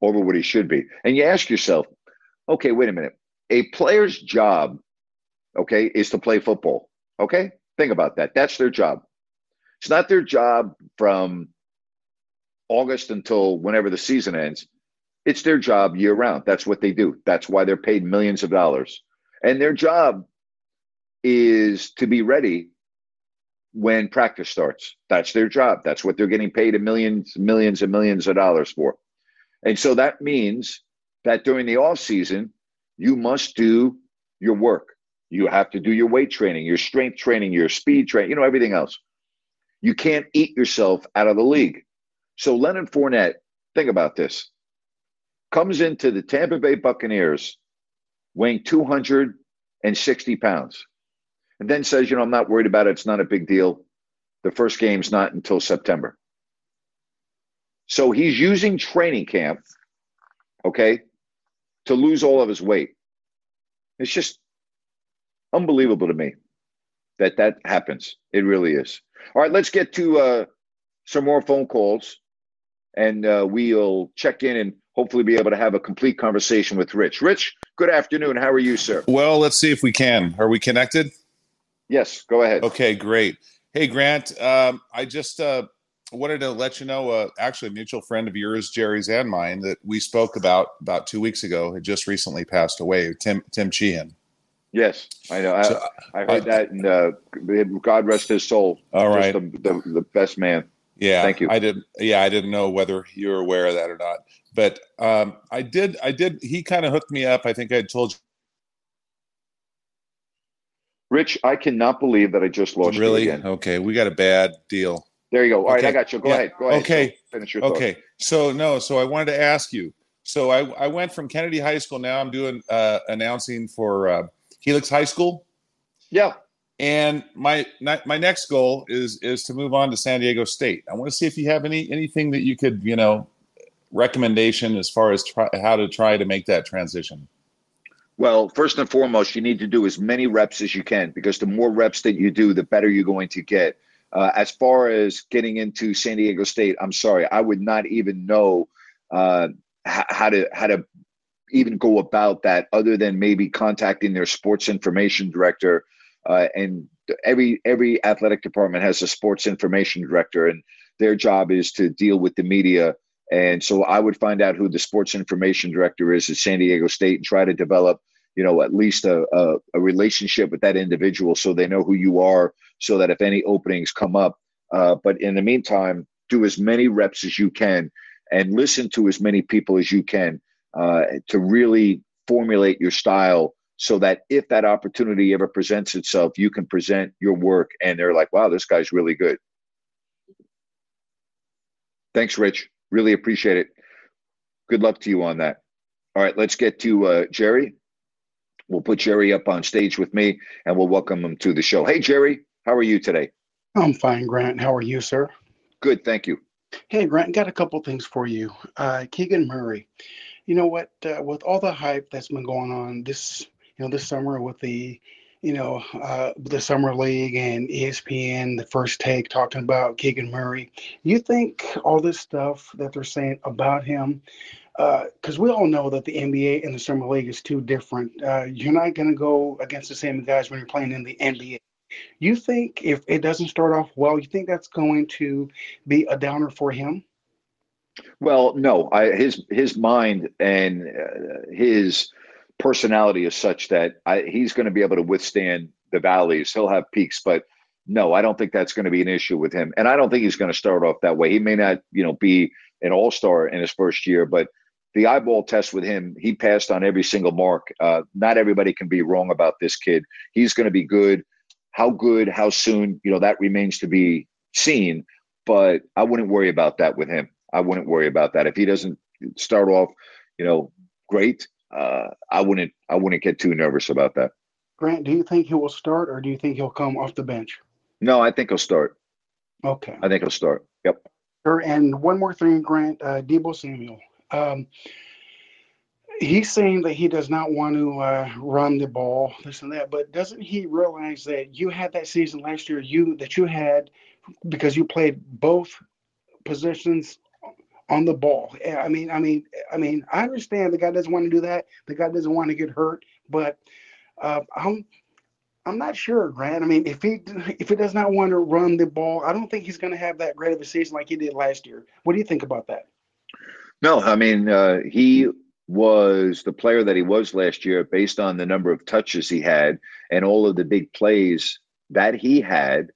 over what he should be. And you ask yourself, okay, wait a minute. A player's job, okay, is to play football. Okay? Think about that. That's their job. It's not their job from August until whenever the season ends. It's their job year round. That's what they do. That's why they're paid millions of dollars. And their job is to be ready when practice starts. That's their job. That's what they're getting paid a millions, millions, and millions of dollars for. And so that means that during the off season, you must do your work. You have to do your weight training, your strength training, your speed training, you know, everything else. You can't eat yourself out of the league. So Leonard Fournette, think about this, comes into the Tampa Bay Buccaneers weighing 260 pounds and then says, you know, I'm not worried about it. It's not a big deal. The first game's not until September. So he's using training camp, okay, to lose all of his weight. It's just unbelievable to me that that happens. It really is. All right, let's get to uh, some more phone calls, and uh, we'll check in and hopefully be able to have a complete conversation with Rich. Rich, good afternoon. How are you, sir? Well, let's see if we can. Are we connected? Yes, go ahead. Okay, great. Hey, Grant, um, I just uh, wanted to let you know, uh, actually, a mutual friend of yours, Jerry's and mine, that we spoke about about two weeks ago, had just recently passed away. Tim Tim Sheehan. Yes, I know. I, So, I heard that, and uh, God rest his soul. All Just right. the, the, the best man. Yeah, Thank you. I didn't. Yeah, I didn't know whether you were aware of that or not, but um, I did. I did. He kind of hooked me up. I think I told Rich, I cannot believe that I just lost Really? you again. Okay, we got a bad deal. There you go. All right, Okay. I got you. Go Yeah. ahead. Go ahead. Okay. Finish your thought. Okay. So no, so I wanted to ask you. So I, I went from Kennedy High School. Now I'm doing uh, announcing for uh, Helix High School, Yeah. and my my next goal is is to move on to San Diego State. I want to see if you have any anything that you could you know recommendation as far as try, how to try to make that transition? Well, first and foremost, you need to do as many reps as you can because the more reps that you do, the better you're going to get. Uh, as far as getting into San Diego State, I'm sorry, I would not even know uh, how to how to even go about that, other than maybe contacting their sports information director. Uh, and every every athletic department has a sports information director, and their job is to deal with the media. And so I would find out who the sports information director is at San Diego State and try to develop, you know, at least a, a, a relationship with that individual so they know who you are, so that if any openings come up. Uh, but in the meantime, do as many reps as you can and listen to as many people as you can uh, to really formulate your style so that if that opportunity ever presents itself, you can present your work and they're like, wow, this guy's really good. Thanks, Rich. Really appreciate it. Good luck to you on that. All right, let's get to uh, Jerry. We'll put Jerry up on stage with me and we'll welcome him to the show. Hey, Jerry, how are you today? I'm fine, Grant. How are you, sir? Good, thank you. Hey, Grant, got a couple things for you. Uh, Keegan Murray. You know what? Uh, with all the hype that's been going on this, you know, this summer with the you know, uh, the Summer League and ESPN, the first take talking about Keegan Murray. You think all this stuff that they're saying about him, because uh, we all know that the NBA and the Summer League is too different. Uh, you're not going to go against the same guys when you're playing in the NBA. You think if it doesn't start off well, you think that's going to be a downer for him? Well, no. I, his his mind and uh, his personality is such that I, he's going to be able to withstand the valleys. He'll have peaks, but no, I don't think that's going to be an issue with him. And I don't think he's going to start off that way. He may not, you know, be an all star in his first year, but the eyeball test with him, he passed on every single mark. Uh, not everybody can be wrong about this kid. He's going to be good. How good, how soon, you know, that remains to be seen. But I wouldn't worry about that with him. I wouldn't worry about that. If he doesn't start off, you know, great, uh, I wouldn't I wouldn't get too nervous about that. Grant, do you think he will start, or do you think he'll come off the bench? No, I think he'll start. Okay. I think he'll start. Yep. Sure. And one more thing, Grant, uh, Deebo Samuel. Um, he's saying that he does not want to uh, run the ball, this and that. But doesn't he realize that you had that season last year, you that you had because you played both positions on the ball. I mean, I mean, I mean, I understand the guy doesn't want to do that. The guy doesn't want to get hurt, but uh, I'm I'm not sure, Grant. I mean, if he if he does not want to run the ball, I don't think he's going to have that great of a season like he did last year. What do you think about that? No, I mean, uh, he was the player that he was last year based on the number of touches he had and all of the big plays that he had,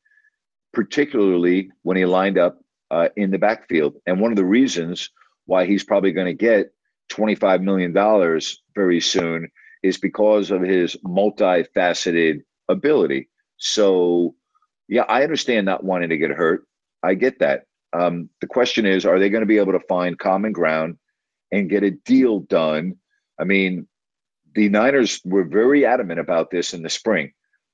particularly when he lined up uh, in the backfield. And one of the reasons why he's probably going to get $25 million very soon is because of his multifaceted ability. So, yeah, I understand not wanting to get hurt. I get that. Um, the question is, are they going to be able to find common ground and get a deal done? I mean, the Niners were very adamant about this in the spring.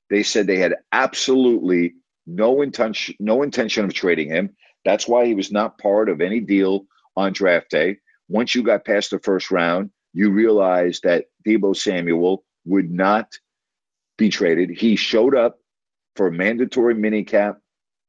They said they had absolutely no intention, no intention of trading him. That's why he was not part of any deal on draft day. Once you got past the first round, you realized that Deebo Samuel would not be traded. He showed up for mandatory minicamp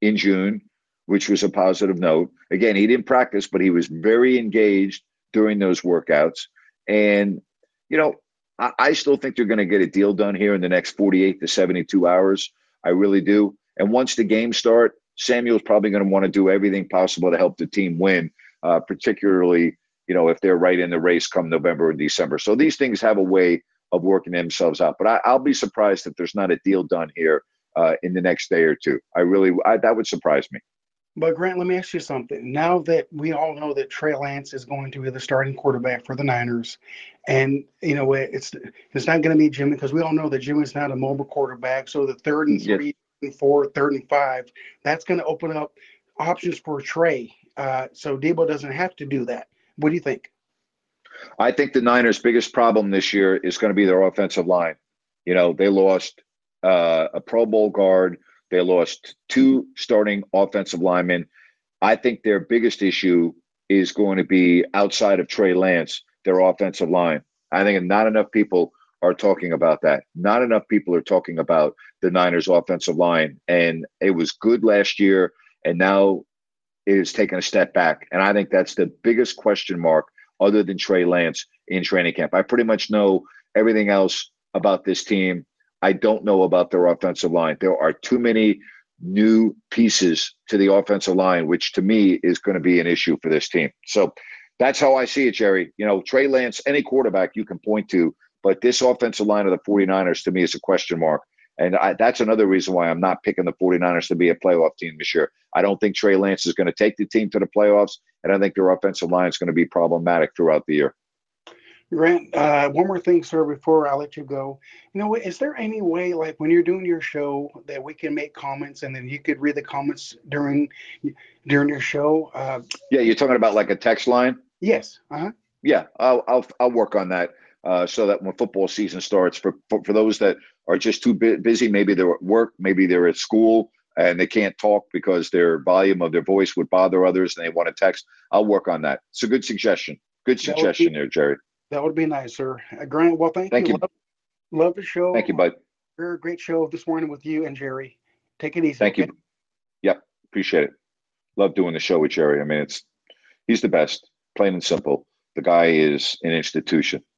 in June, which was a positive note. Again, he didn't practice, but he was very engaged during those workouts. And, you know, I, I still think they're going to get a deal done here in the next 48 to 72 hours. I really do. And once the games start, Samuel's probably going to want to do everything possible to help the team win, uh, particularly you know if they're right in the race come November or December. So these things have a way of working themselves out. But I, will be surprised if there's not a deal done here uh, in the next day or two. I really I, that would surprise me. But Grant, let me ask you something. Now that we all know that Trey Lance is going to be the starting quarterback for the Niners, and you know it's it's not going to be Jimmy because we all know that Jimmy's not a mobile quarterback. So the third and three and four, third and five, that's going to open up options for Trey. Uh, so Deebo doesn't have to do that. What do you think? I think the Niners' biggest problem this year is going to be their offensive line. You know, they lost uh, a Pro Bowl guard, they lost two starting offensive linemen. I think their biggest issue is going to be outside of Trey Lance, their offensive line. I think not enough people are talking about that. Not enough people are talking about the Niners offensive line. And it was good last year, and now it has taken a step back. And I think that's the biggest question mark other than Trey Lance in training camp. I pretty much know everything else about this team. I don't know about their offensive line. There are too many new pieces to the offensive line, which to me is going to be an issue for this team. So that's how I see it, Jerry. You know, Trey Lance, any quarterback you can point to, but this offensive line of the 49ers to me is a question mark. And I, that's another reason why I'm not picking the 49ers to be a playoff team this year. I don't think Trey Lance is going to take the team to the playoffs, and I think their offensive line is going to be problematic throughout the year. Grant, uh, one more thing, sir, before I let you go. You know, is there any way, like when you're doing your show, that we can make comments and then you could read the comments during during your show? Uh, yeah, you're talking about like a text line. Yes. Uh huh. Yeah, I'll I'll I'll work on that uh, so that when football season starts, for, for for those that are just too busy, maybe they're at work, maybe they're at school, and they can't talk because their volume of their voice would bother others, and they want to text. I'll work on that. It's a good suggestion. Good suggestion be, there, Jerry. That would be nice, sir. Uh, Grant, well, thank, thank you. you. Love, love, the show. Thank you, bud. Very great show this morning with you and Jerry. Take it easy. Thank okay? you. Yep, appreciate it. Love doing the show with Jerry. I mean, it's he's the best, plain and simple. The guy is an institution.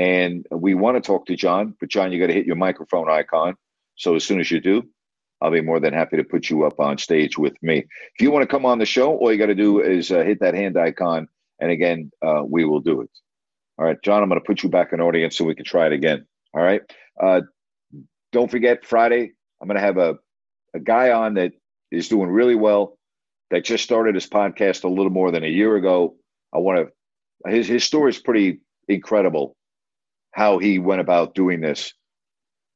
And we want to talk to John, but John, you got to hit your microphone icon. So as soon as you do, I'll be more than happy to put you up on stage with me. If you want to come on the show, all you got to do is uh, hit that hand icon, and again, uh, we will do it. All right, John, I'm going to put you back in audience so we can try it again. All right. Uh, don't forget Friday. I'm going to have a a guy on that is doing really well. That just started his podcast a little more than a year ago. I want to. His his story is pretty incredible how he went about doing this.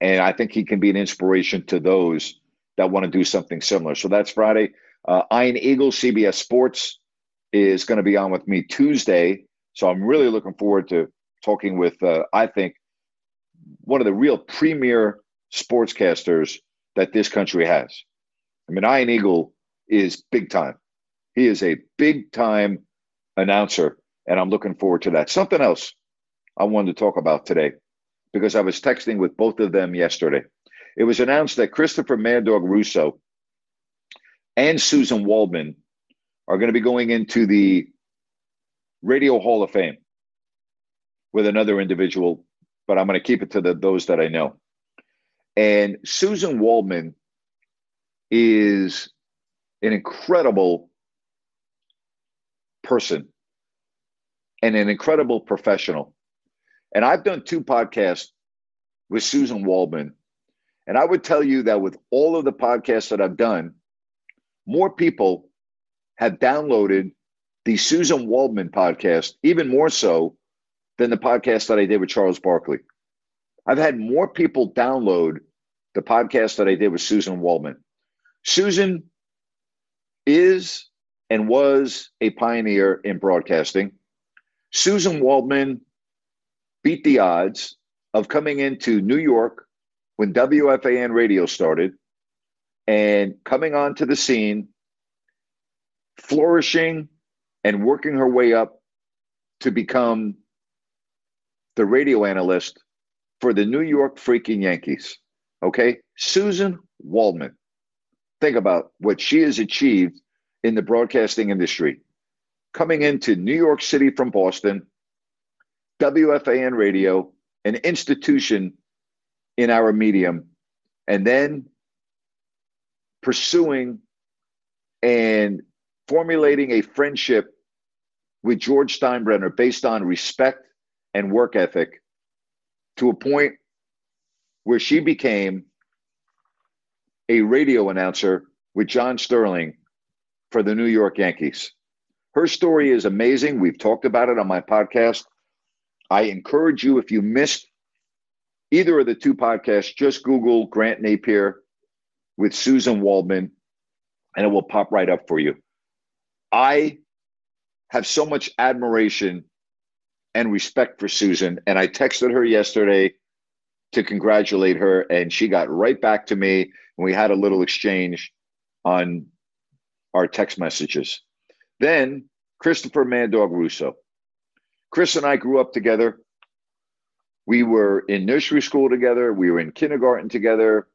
And I think he can be an inspiration to those that want to do something similar. So that's Friday. Uh, Ian Eagle, CBS Sports, is going to be on with me Tuesday. So I'm really looking forward to talking with, uh, I think, one of the real premier sportscasters that this country has. I mean, Ian Eagle is big time. He is a big time announcer, and I'm looking forward to that. Something else I wanted to talk about today because I was texting with both of them yesterday. It was announced that Christopher Mad Dog Russo and Suzyn Waldman are going to be going into the Radio Hall of Fame with another individual, but I'm going to keep it to the, those that I know. And Suzyn Waldman is an incredible person and an incredible professional. And I've done two podcasts with Suzyn Waldman. And I would tell you that with all of the podcasts that I've done, more people have downloaded the Suzyn Waldman podcast, even more so than the podcast that I did with Charles Barkley. I've had more people download the podcast that I did with Suzyn Waldman. Suzyn is and was a pioneer in broadcasting. Suzyn Waldman beat the odds of coming into New York when WFAN radio started and coming onto the scene, flourishing and working her way up to become the radio analyst for the New York freaking Yankees. Okay. Suzyn Waldman. Think about what she has achieved in the broadcasting industry. Coming into New York City from Boston, WFAN radio, an institution in our medium, and then pursuing and formulating a friendship with George Steinbrenner based on respect and work ethic to a point where she became a radio announcer with John Sterling for the New York Yankees. Her story is amazing. We've talked about it on my podcast. I encourage you, if you missed either of the two podcasts, just Google Grant Napear with Suzyn Waldman, and it will pop right up for you. I have so much admiration and respect for Suzyn, and I texted her yesterday to congratulate her, and she got right back to me, and we had a little exchange on our text messages. Then Christopher Mad Dog Russo. Chris and I grew up together. We were in nursery school together. We were in kindergarten together.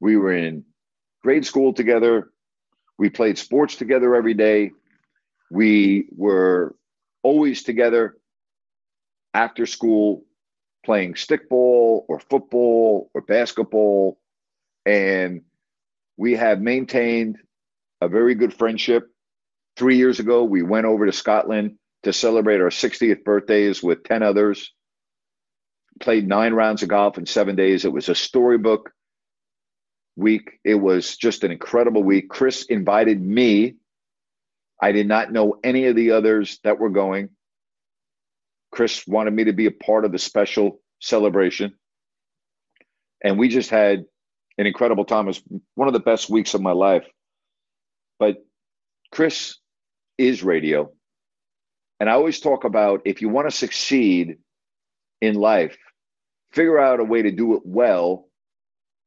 We were in grade school together. We played sports together every day. We were always together after school playing stickball or football or basketball. And we have maintained a very good friendship. Three years ago, we went over to Scotland to celebrate our 60th birthdays with 10 others. Played nine rounds of golf in seven days. It was a storybook week. It was just an incredible week. Chris invited me. I did not know any of the others that were going. Chris wanted me to be a part of the special celebration. And we just had an incredible time. It was one of the best weeks of my life. But Chris is radio. And I always talk about if you want to succeed in life, figure out a way to do it well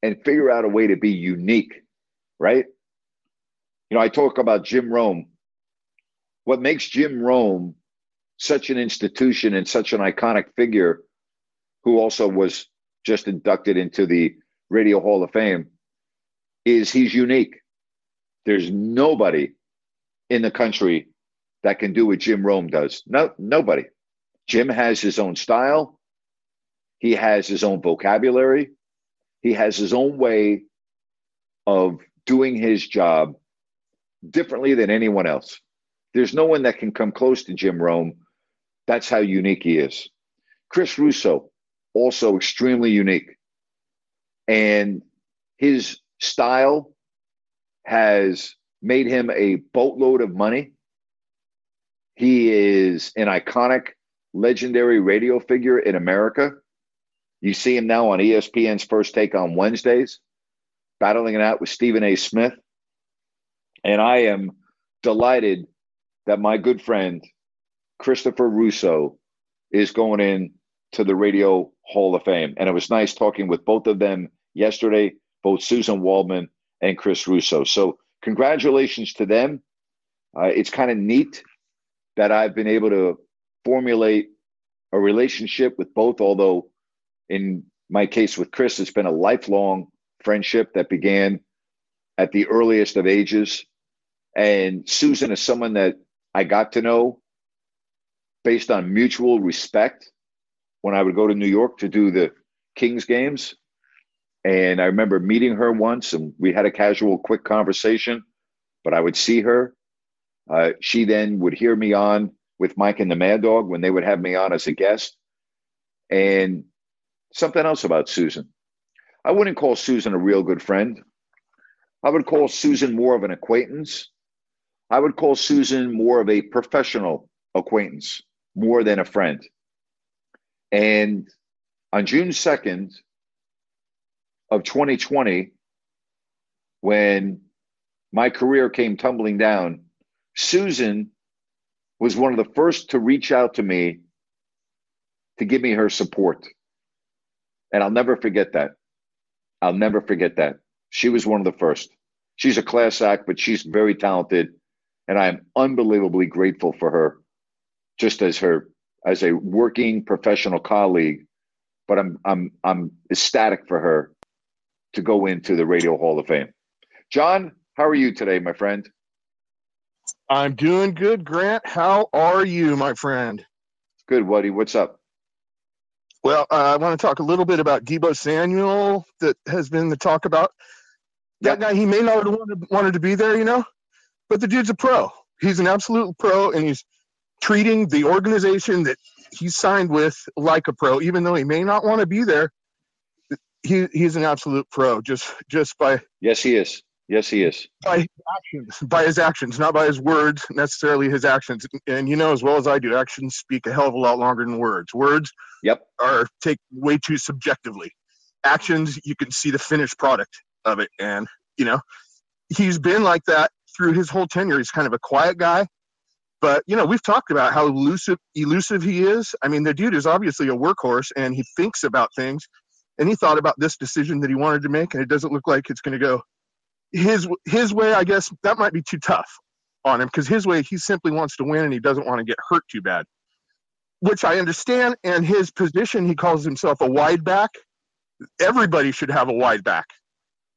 and figure out a way to be unique, right? You know, I talk about Jim Rome. What makes Jim Rome such an institution and such an iconic figure who also was just inducted into the Radio Hall of Fame is he's unique. There's nobody in the country that can do what Jim Rome does. No, nobody. Jim has his own style. He has his own vocabulary. He has his own way of doing his job differently than anyone else. There's no one that can come close to Jim Rome. That's how unique he is. Chris Russo, also extremely unique. And his style has made him a boatload of money. He is an iconic, legendary radio figure in America. You see him now on ESPN's First Take on Wednesdays, battling it out with Stephen A. Smith. And I am delighted that my good friend, Christopher Russo, is going in to the Radio Hall of Fame. And it was nice talking with both of them yesterday, both Suzyn Waldman and Chris Russo. So, congratulations to them. Uh, it's kind of neat that I've been able to formulate a relationship with both, although in my case with Chris, it's been a lifelong friendship that began at the earliest of ages. And Suzyn is someone that I got to know based on mutual respect when I would go to New York to do the Kings games. And I remember meeting her once and we had a casual, quick conversation, but I would see her. Uh, she then would hear me on with Mike and the Mad Dog when they would have me on as a guest. And something else about Suzyn. I wouldn't call Suzyn a real good friend. I would call Suzyn more of an acquaintance. I would call Suzyn more of a professional acquaintance more than a friend. And on June 2nd of 2020, when my career came tumbling down, Suzyn was one of the first to reach out to me to give me her support. And I'll never forget that. I'll never forget that. She was one of the first. She's a class act, but she's very talented. And I am unbelievably grateful for her, just as her as a working professional colleague. But I'm I'm I'm ecstatic for her to go into the Radio Hall of Fame. John, how are you today, my friend? I'm doing good, Grant. How are you, my friend? Good, Woody. What's up? Well, uh, I want to talk a little bit about Deebo Samuel that has been the talk about. That guy, he may not have wanted, wanted to be there, you know, but the dude's a pro. He's an absolute pro, and he's treating the organization that he's signed with like a pro, even though he may not want to be there. He he's an absolute pro just just by Yes, he is. Yes, he is. by his actions, by his actions, not by his words necessarily. His actions, and you know as well as I do, actions speak a hell of a lot longer than words. Words, yep, are taken way too subjectively. Actions, you can see the finished product of it, and you know he's been like that through his whole tenure. He's kind of a quiet guy, but you know we've talked about how elusive elusive he is. I mean, the dude is obviously a workhorse, and he thinks about things. And he thought about this decision that he wanted to make, and it doesn't look like it's going to go his his way, I guess that might be too tough on him because his way, he simply wants to win and he doesn't want to get hurt too bad, which I understand. And his position, he calls himself a wide back. Everybody should have a wide back,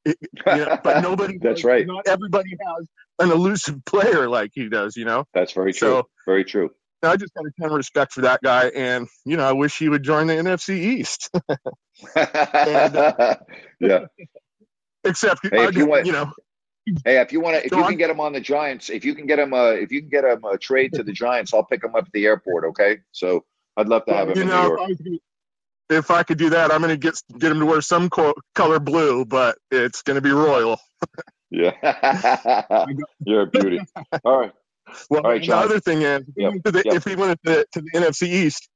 It- you know, but nobody. That's does. right. Not everybody has an elusive player like he does. You know. That's very true. So- very true. I just got a ton of respect for that guy, and you know, I wish he would join the NFC East. Uh, yeah. Except, Hey, if you want, you know, hey, if you want to, if you on. can get him on the Giants, if you can get him, uh, if you can get him a trade to the Giants, I'll pick him up at the airport. Okay, so I'd love to have him you in know, New York. I if I could do that, I'm going to get get him to wear some co- color blue, but it's going to be royal. Yeah, you're a beauty. All right. Well, All right, the other thing is, if, he Yep, went to the, if he went to the, to the NFC East,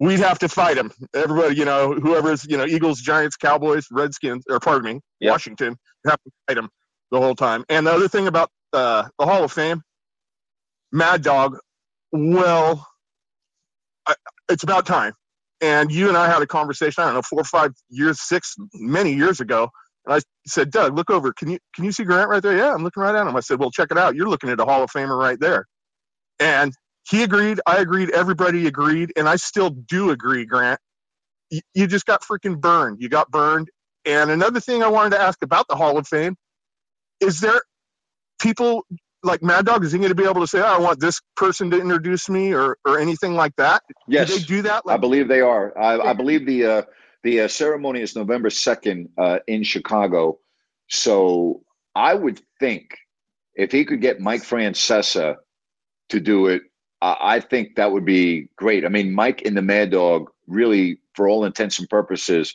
we'd have to fight him. Everybody, you know, whoever's, you know, Eagles, Giants, Cowboys, Redskins, or pardon me, Yep. Washington, have to fight him the whole time. And the other thing about uh, the Hall of Fame, Mad Dog, well, I, it's about time. And you and I had a conversation, I don't know, four or five years, six, many years ago. And I said, Doug, look over. Can you can you see Grant right there? Yeah, I'm looking right at him. I said, Well, check it out. You're looking at a Hall of Famer right there. And he agreed. I agreed. Everybody agreed. And I still do agree, Grant. You, you just got freaking burned. You got burned. And another thing I wanted to ask about the Hall of Fame is there people like Mad Dog? Is he going to be able to say, oh, I want this person to introduce me or, or anything like that? Yes, Do they do that? I believe they are. I, I believe the uh, the uh, ceremony is November second uh, in Chicago. So I would think if he could get Mike Francesa to do it, I I think that would be great. I mean, Mike and the Mad Dog really, for all intents and purposes,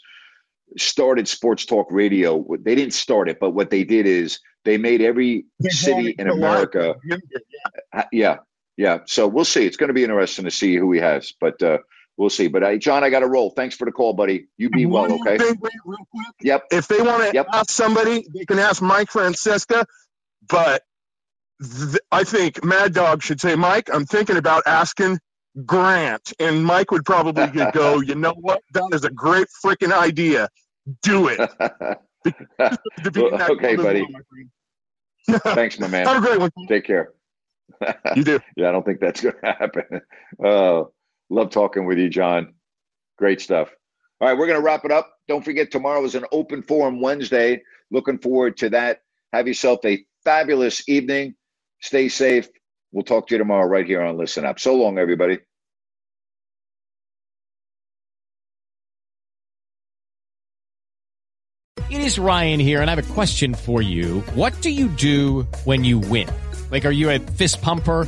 started sports talk radio. They didn't start it, but what they did is they made every They city in. America. Yeah, yeah. So we'll see. It's going to be interesting to see who he has, but uh, we'll see. But uh, John, I got to roll. Thanks for the call, buddy. You be well, okay? thing, Grant, real quick. Yep. If they want to Yep. ask somebody, they can ask Mike Francesa. But th- I think Mad Dog should say, Mike, I'm thinking about asking Grant. And Mike would probably go, you know what? That is a great freaking idea. Do it. To be in that okay, buddy. well. Thanks, my man. Have a great one. Take care. You do. yeah, I don't think that's going to happen. Uh, love talking with you, John. Great stuff. All right, we're going to wrap it up. Don't forget, tomorrow is an open forum Wednesday. Looking forward to that. Have yourself a fabulous evening. Stay safe. We'll talk to you tomorrow right here on Listen Up. So long, everybody. It is Ryan here, and I have a question for you. What do you do when you win? Like, are you a fist pumper?